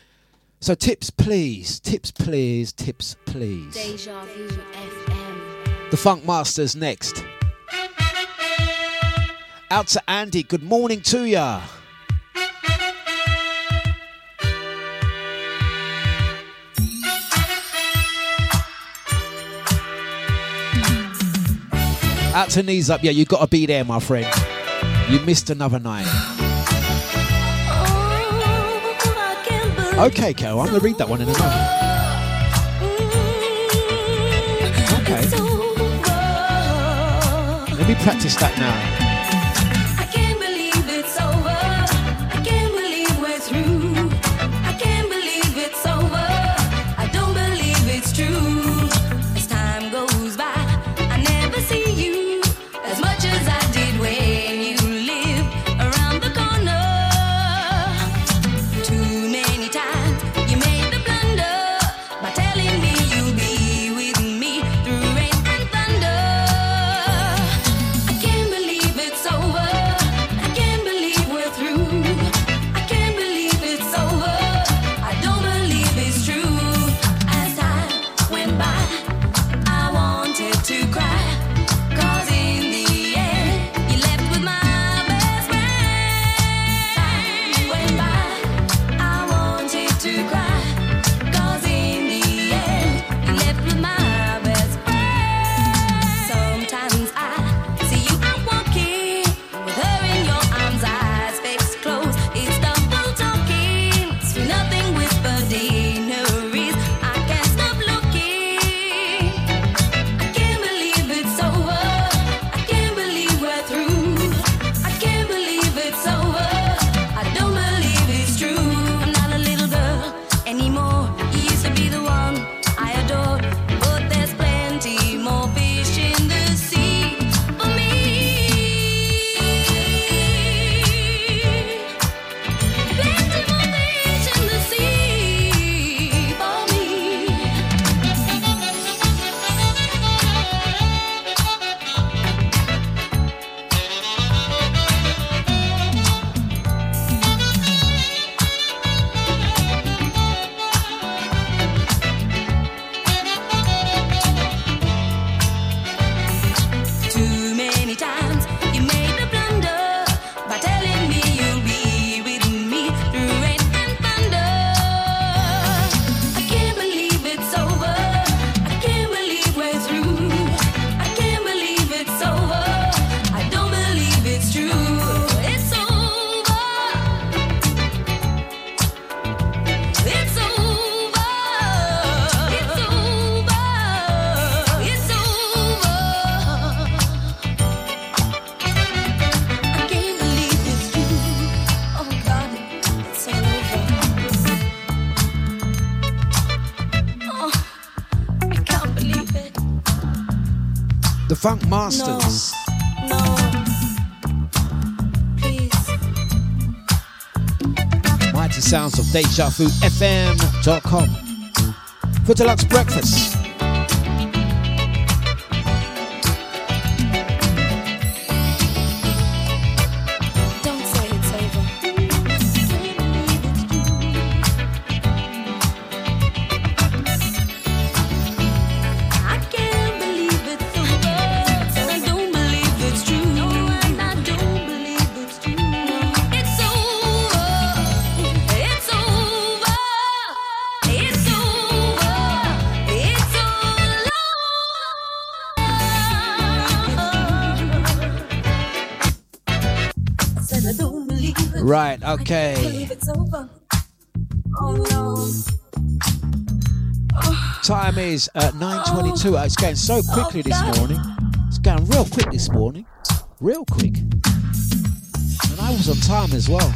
So, tips, please. Tips, please. Tips, please. Deja Vu FM. The Funk Masters next. Out to Andy. Good morning to ya. Out to knees up. Yeah, you got to be there, my friend. You missed another night. Okay, Carol, I'm going to read that one in a moment. Okay. Let me practice that now. Funk Masters. No. Mighty mighty sounds of DejaVuFM.com for Dlux breakfast. Is uh, 9.22. Uh, It's going so quickly this morning. It's going real quick this morning. Real quick. And I was on time as well.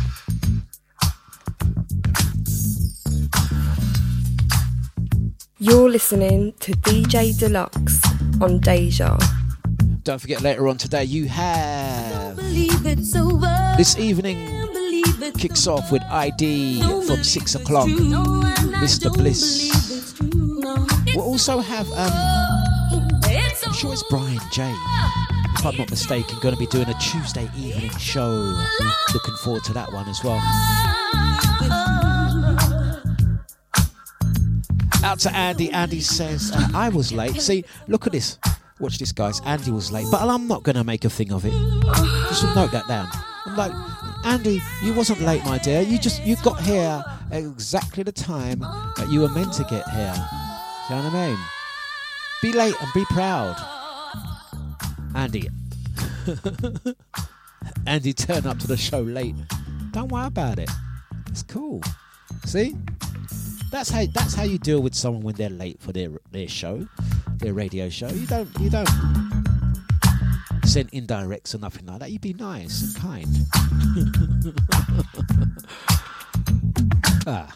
You're listening to DJ Dlux on Deja. Don't forget later on today you have Believe it's over. this evening kicks off with ID from six o'clock. Mr. Bliss. We'll also have um I'm sure it's Brian J. If I'm not mistaken, going to be doing a Tuesday evening show. Looking forward to that one as well. Out to Andy. Andy says, uh, I was late. See, look at this. Watch this, guys. Andy was late, but I'm not going to make a thing of it. Just note that down. I'm like, Andy, you wasn't late, my dear. You just you got here exactly the time that you were meant to get here. You know what I mean? Be late and be proud. Andy. Andy turned up to the show late. Don't worry about it. It's cool. See? That's how that's how you deal with someone when they're late for their their show, their radio show. You don't you don't send indirects or nothing like that. You'd be nice and kind. ah.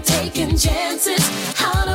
taking chances. How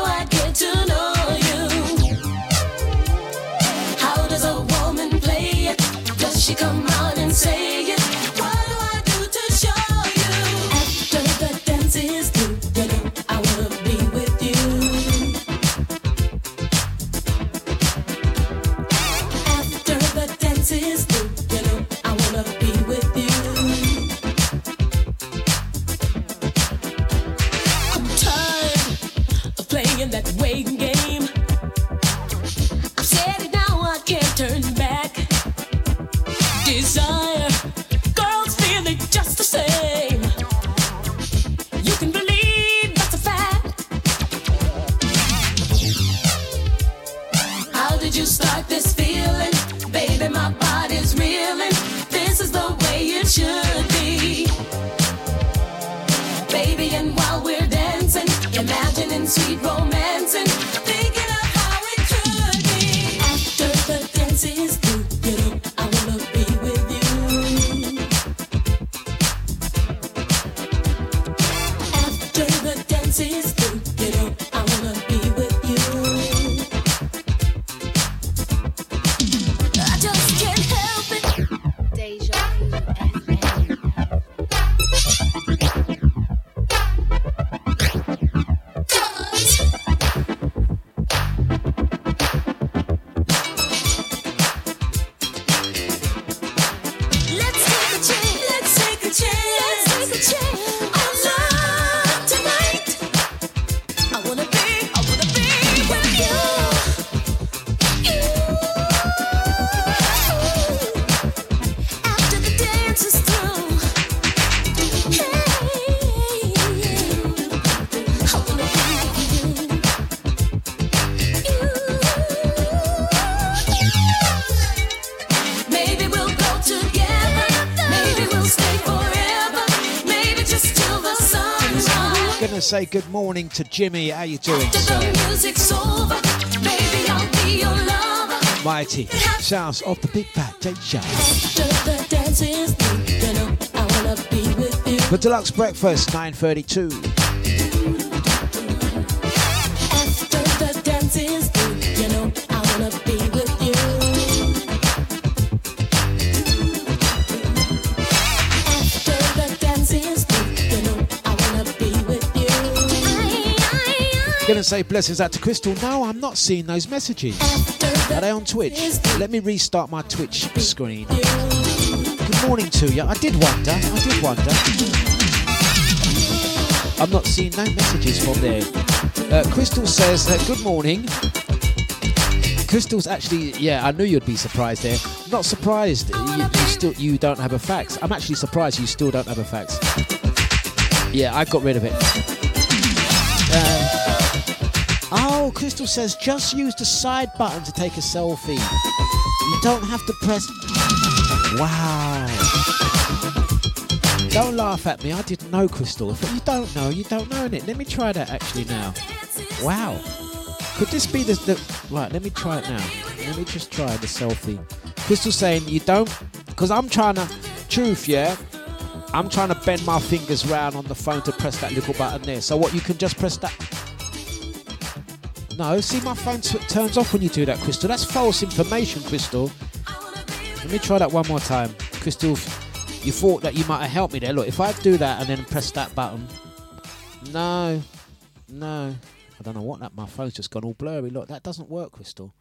say good morning to Jimmy. How you doing, After sir? the music's over, baby, I'll be your lover. Mighty. Sounds of the Big Fat J Show. After the dance is through, you know I wanna be with you. The Dlux Breakfast, 932. Gonna say blessings out to Crystal. No, I'm not seeing those messages. Are they on Twitch? Let me restart my Twitch screen. Good morning to you. I did wonder. I did wonder. I'm not seeing no messages from there. Uh, Crystal says that good morning. Crystal's actually, yeah, I knew you'd be surprised there. Not surprised. You, you still, you don't have a fax. I'm actually surprised you still don't have a fax. Yeah, I got rid of it. Crystal says just use the side button to take a selfie. You don't have to press. Wow. Don't laugh at me. I didn't know, Crystal. If you don't know, you don't know it. Let me try that actually now. Wow. Could this be the, the right? Let me try it now. Let me just try the selfie. Crystal saying you don't, because I'm trying to. Truth, yeah. I'm trying to bend my fingers round on the phone to press that little button there. So what? You can just press that. No, see my phone t- turns off when you do that, Crystal. That's false information, Crystal. Let me try that one more time, Crystal. You thought that you might have helped me there. Look, if I do that and then press that button, no, no, I don't know what that. My phone's just gone all blurry. Look, that doesn't work, Crystal.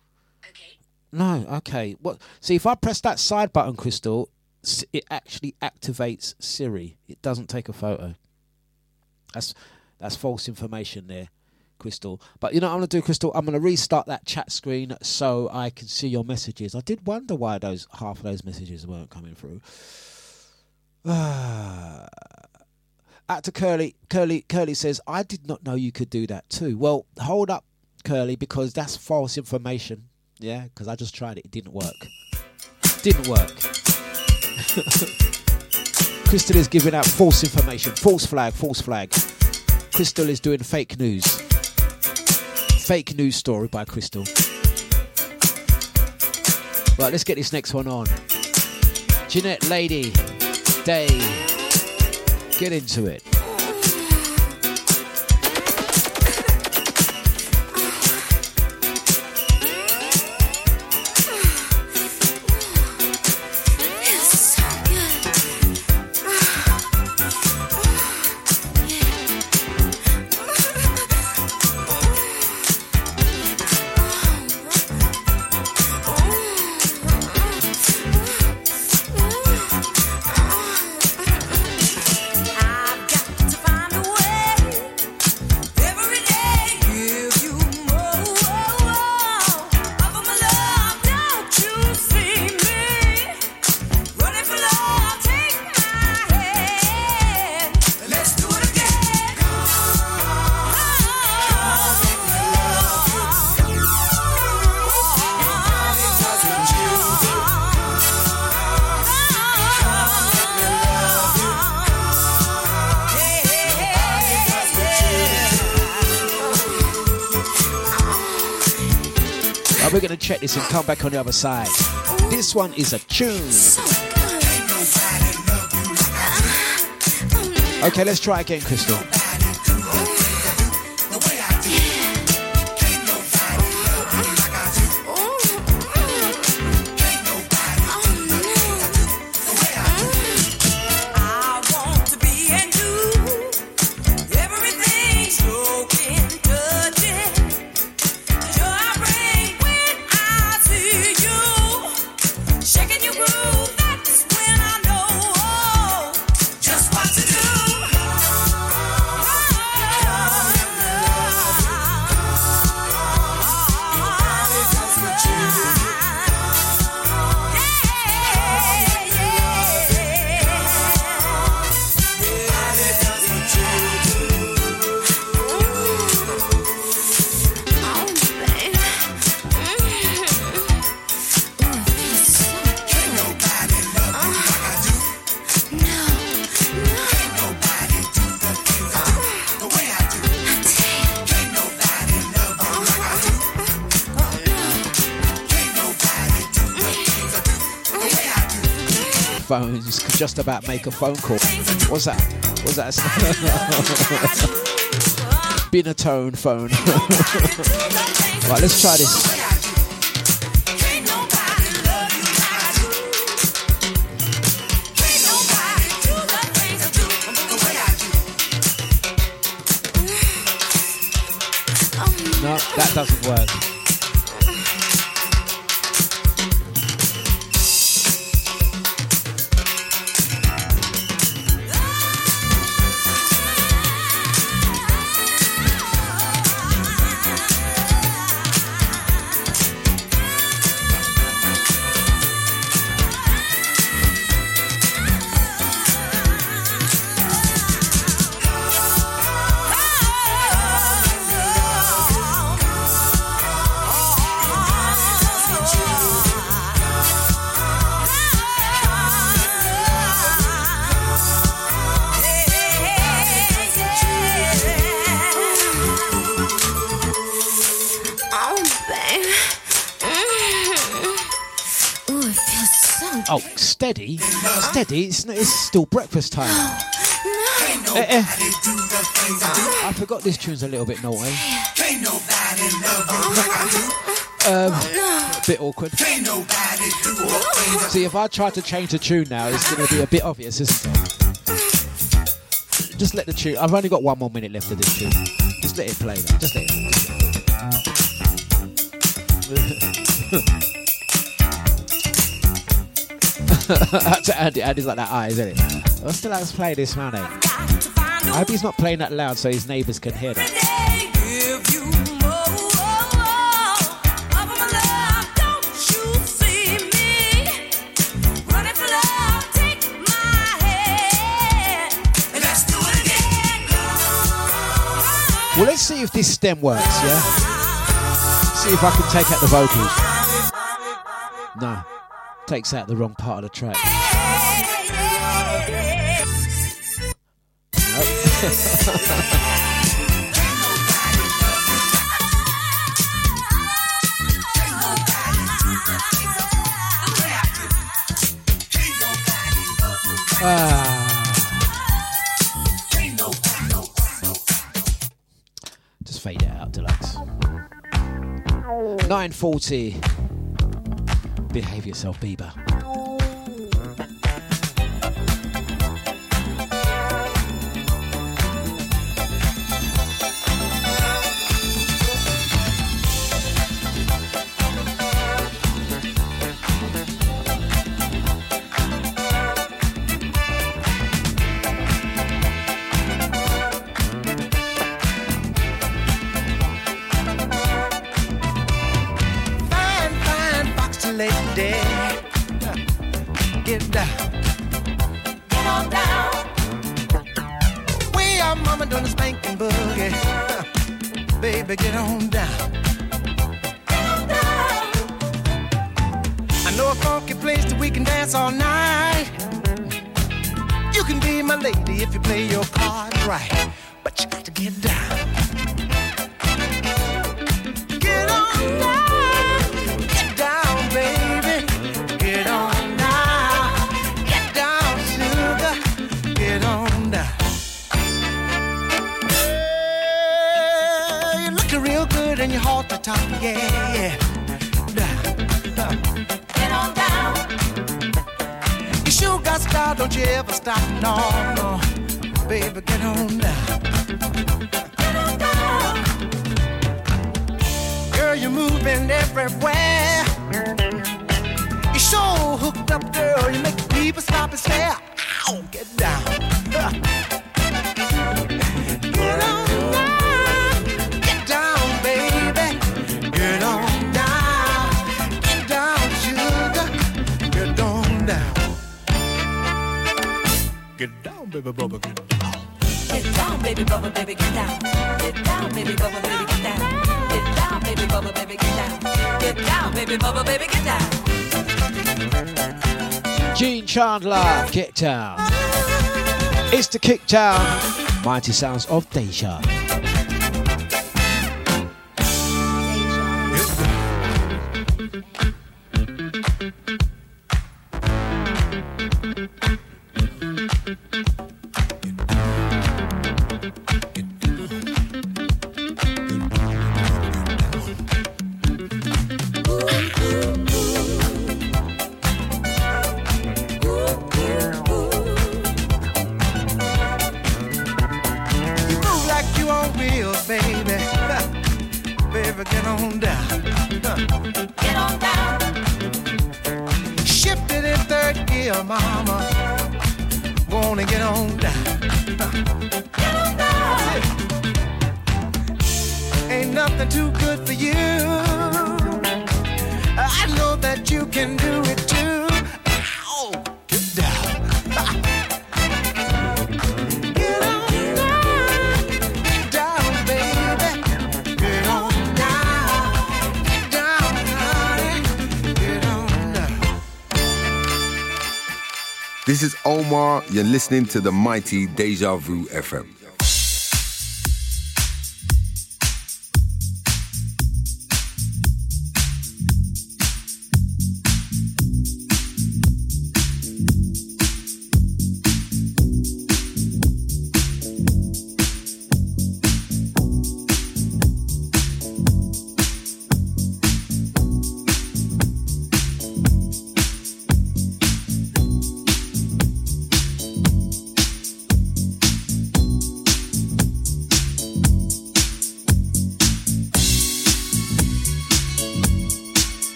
Okay. No, okay. What? See, if I press that side button, Crystal, it actually activates Siri. It doesn't take a photo. That's that's false information there, Crystal. But you know I'm gonna do, Crystal? I'm gonna restart that chat screen so I can see your messages. I did wonder why those half of those messages weren't coming through. To Curly, Curly, Curly says, I did not know you could do that too. Well, hold up, Curly, because that's false information. Yeah, because I just tried it, it didn't work. Didn't work. Crystal is giving out false information. False flag, false flag. Crystal is doing fake news. Fake news story by Crystal. Right, let's get this next one on. Jeanette Lady Day. Get into it. This and come back on the other side. This one is a tune. Okay, let's try again, Crystal. Headphones could just about make a phone call. What's that? What's that? Binatone phone. right, let's try this. No, that doesn't work. Steady. It's, it's still breakfast time. Eh, eh. I forgot this tune's a little bit naughty. Um, a bit awkward. See, if I try to change the tune now, it's going to be a bit obvious, isn't it? Just let the tune. I've only got one more minute left of this tune. Just let it play. Just let it. That's Andy. Andy's like that eye, isn't it? I still like to play this, man. eh? I hope he's not playing that loud so his neighbours can hear that. Well, let's see if this stem works, yeah? See if I can take out the vocals. No, takes out the wrong part of the track. Ah. Just fade it out, Dlux. 940. Behave yourself, Bieber. Ever stop. No, no. Baby, get on down. Get on down. Girl, you're moving everywhere. You're so hooked up, girl. You make people stop and stare. Ow, get down. baby, bubba. Get down. Get down, baby bubba, baby, get down. Get down, baby bubba, baby, get down. Get down, baby bubba, baby, get down. Get down, baby bubba, baby, get down. Gene Chandler, Get Down. It's the Kick Down. Mighty sounds of Deja. You're listening to the mighty Deja Vu FM.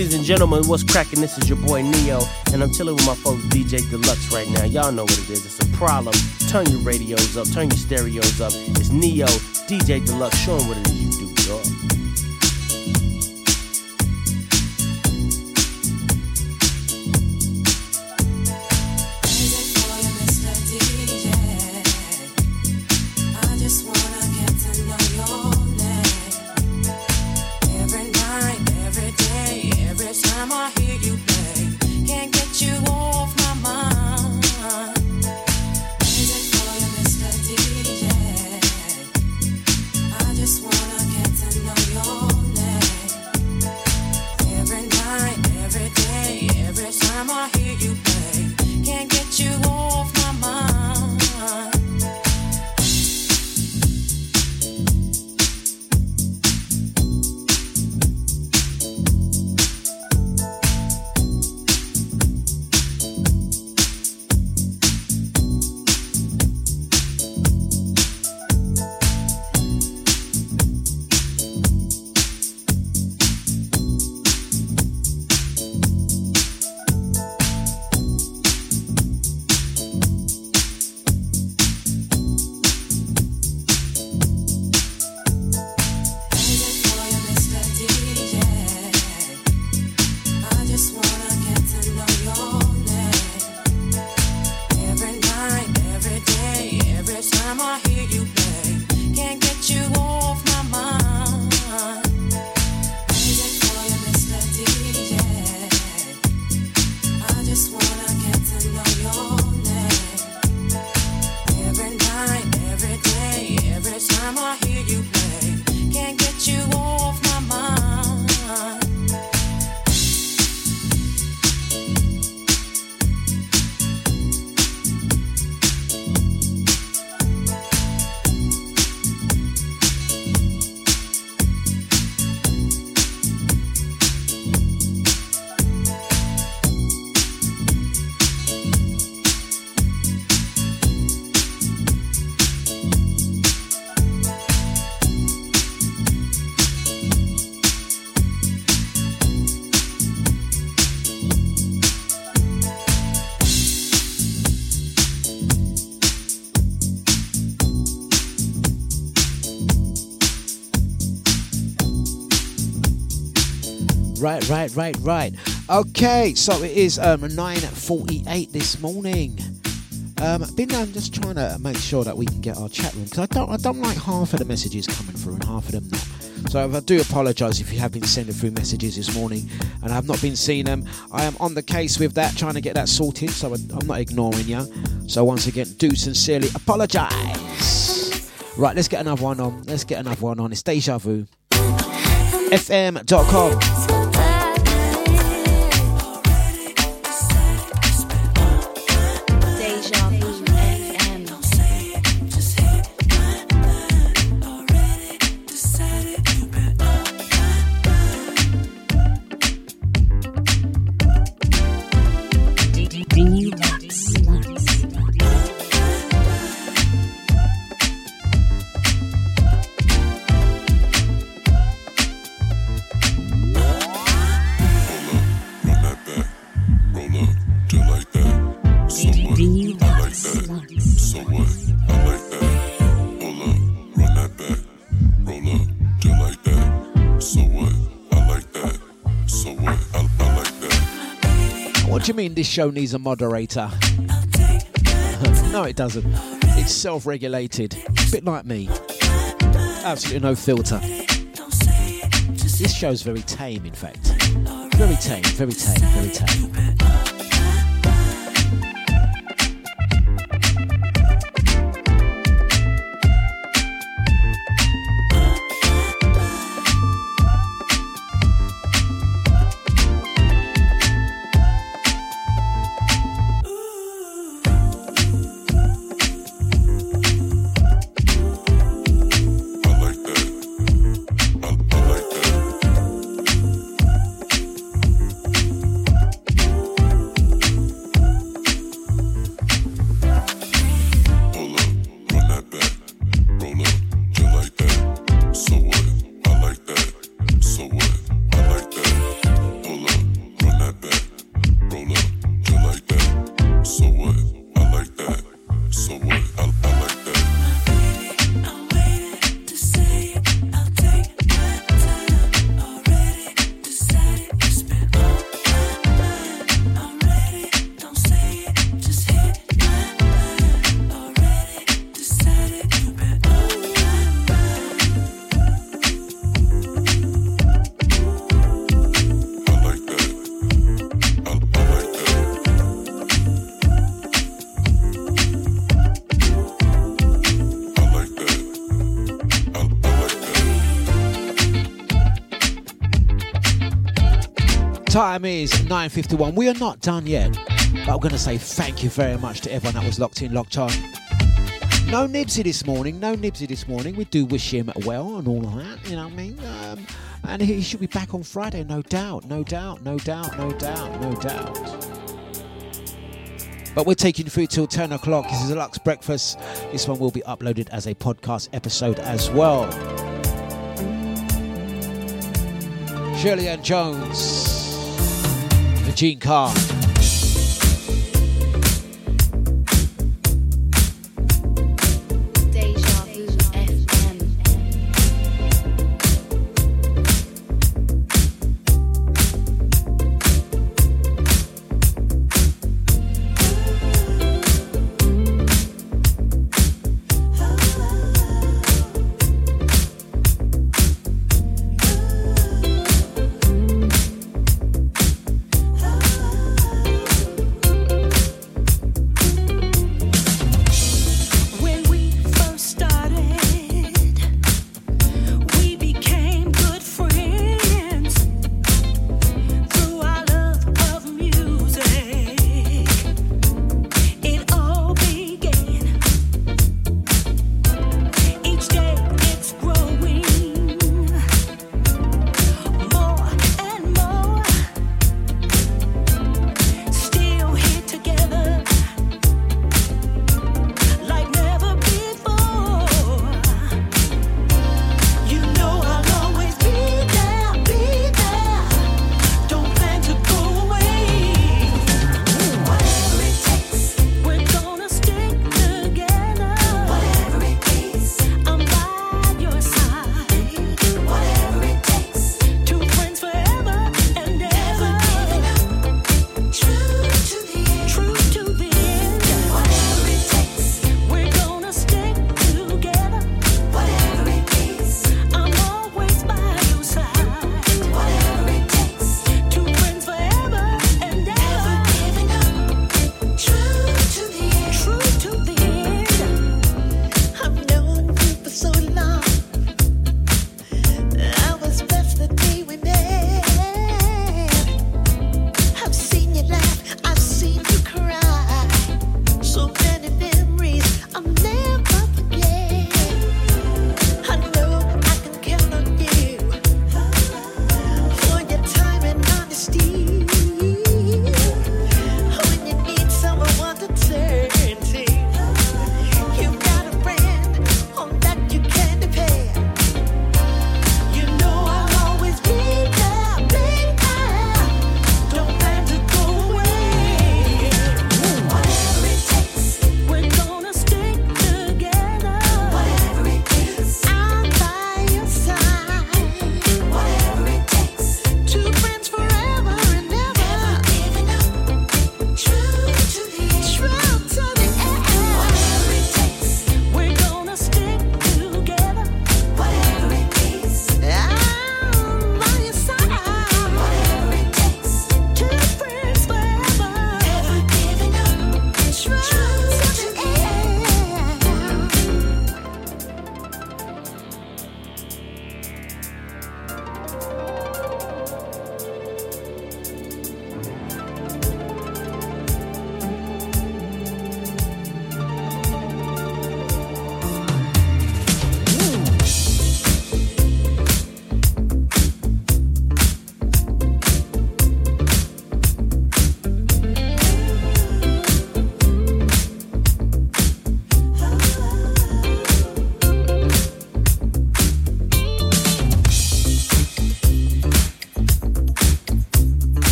Ladies and gentlemen, what's cracking? This is your boy Neo, and I'm chilling with my folks DJ Dlux right now. Y'all know what it is. It's a problem. Turn your radios up, turn your stereos up. It's Neo, DJ Dlux, showing what it is Right, right, right, right. Okay, so it is um, 9.48 this morning. Um, been um, just trying to make sure that we can get our chat room because I don't, I don't like half of the messages coming through and half of them not. So I do apologise if you have been sending through messages this morning and I have not been seeing them. I am on the case with that, trying to get that sorted. So I'm not ignoring you. So once again, do sincerely apologise. Right, let's get another one on. Let's get another one on. It's Deja Vu. FM.com. mean this show needs a moderator? no, it doesn't. It's self regulated. A bit like me. Absolutely no filter. This show's very tame, in fact. Very tame, very tame, very tame. 9.51. We are not done yet. But I'm going to say thank you very much to everyone that was locked in, locked on. No Nibsy this morning. No Nibsy this morning. We do wish him well and all of that. You know what I mean? Um, and he should be back on Friday, no doubt. No doubt. No doubt. No doubt. No doubt. But we're taking through till 10 o'clock. This is a Lux Breakfast. This one will be uploaded as a podcast episode as well. Shirley Ann Jones. Gene Carr.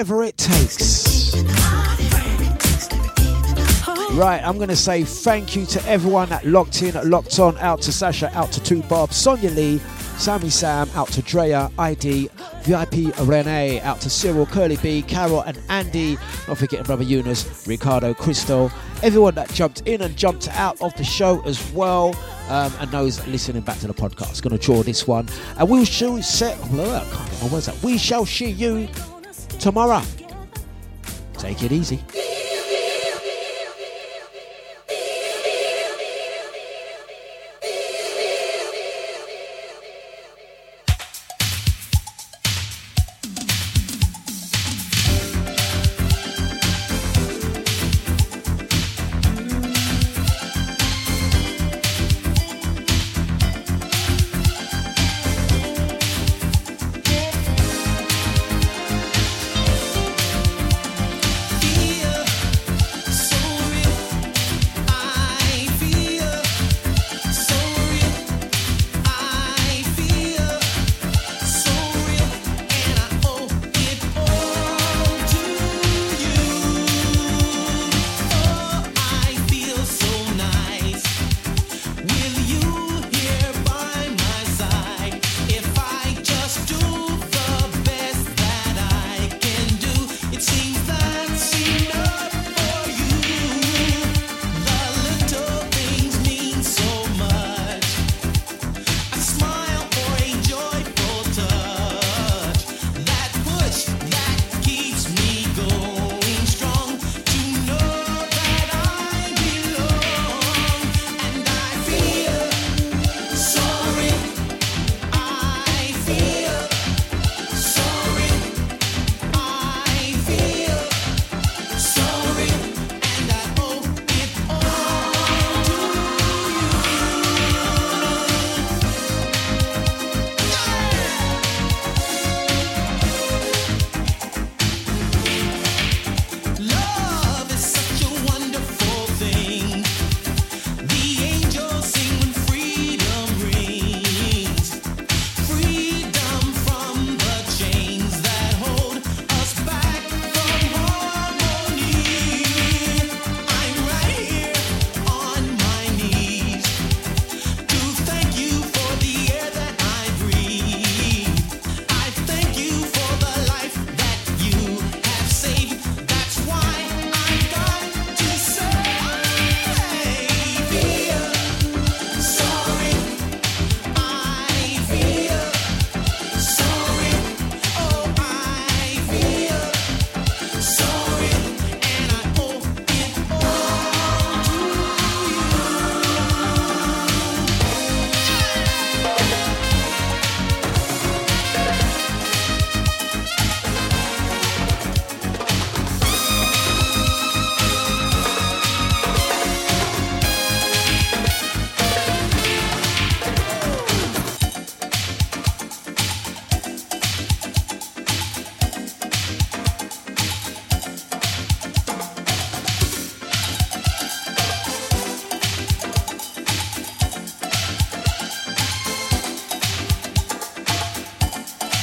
Whatever it takes. Right, I'm going to say thank you to everyone that locked in, locked on, out to Sasha, out to Two Bob, Sonia Lee, Sammy Sam, out to Drea, ID, VIP Renee, out to Cyril, Curly B, Carol, and Andy. Not forgetting Brother Eunice, Ricardo, Crystal, everyone that jumped in and jumped out of the show as well. Um, and those listening back to the podcast. Going to draw this one, and we shall set. Well, I can't. We shall see you tomorrow. Take it easy.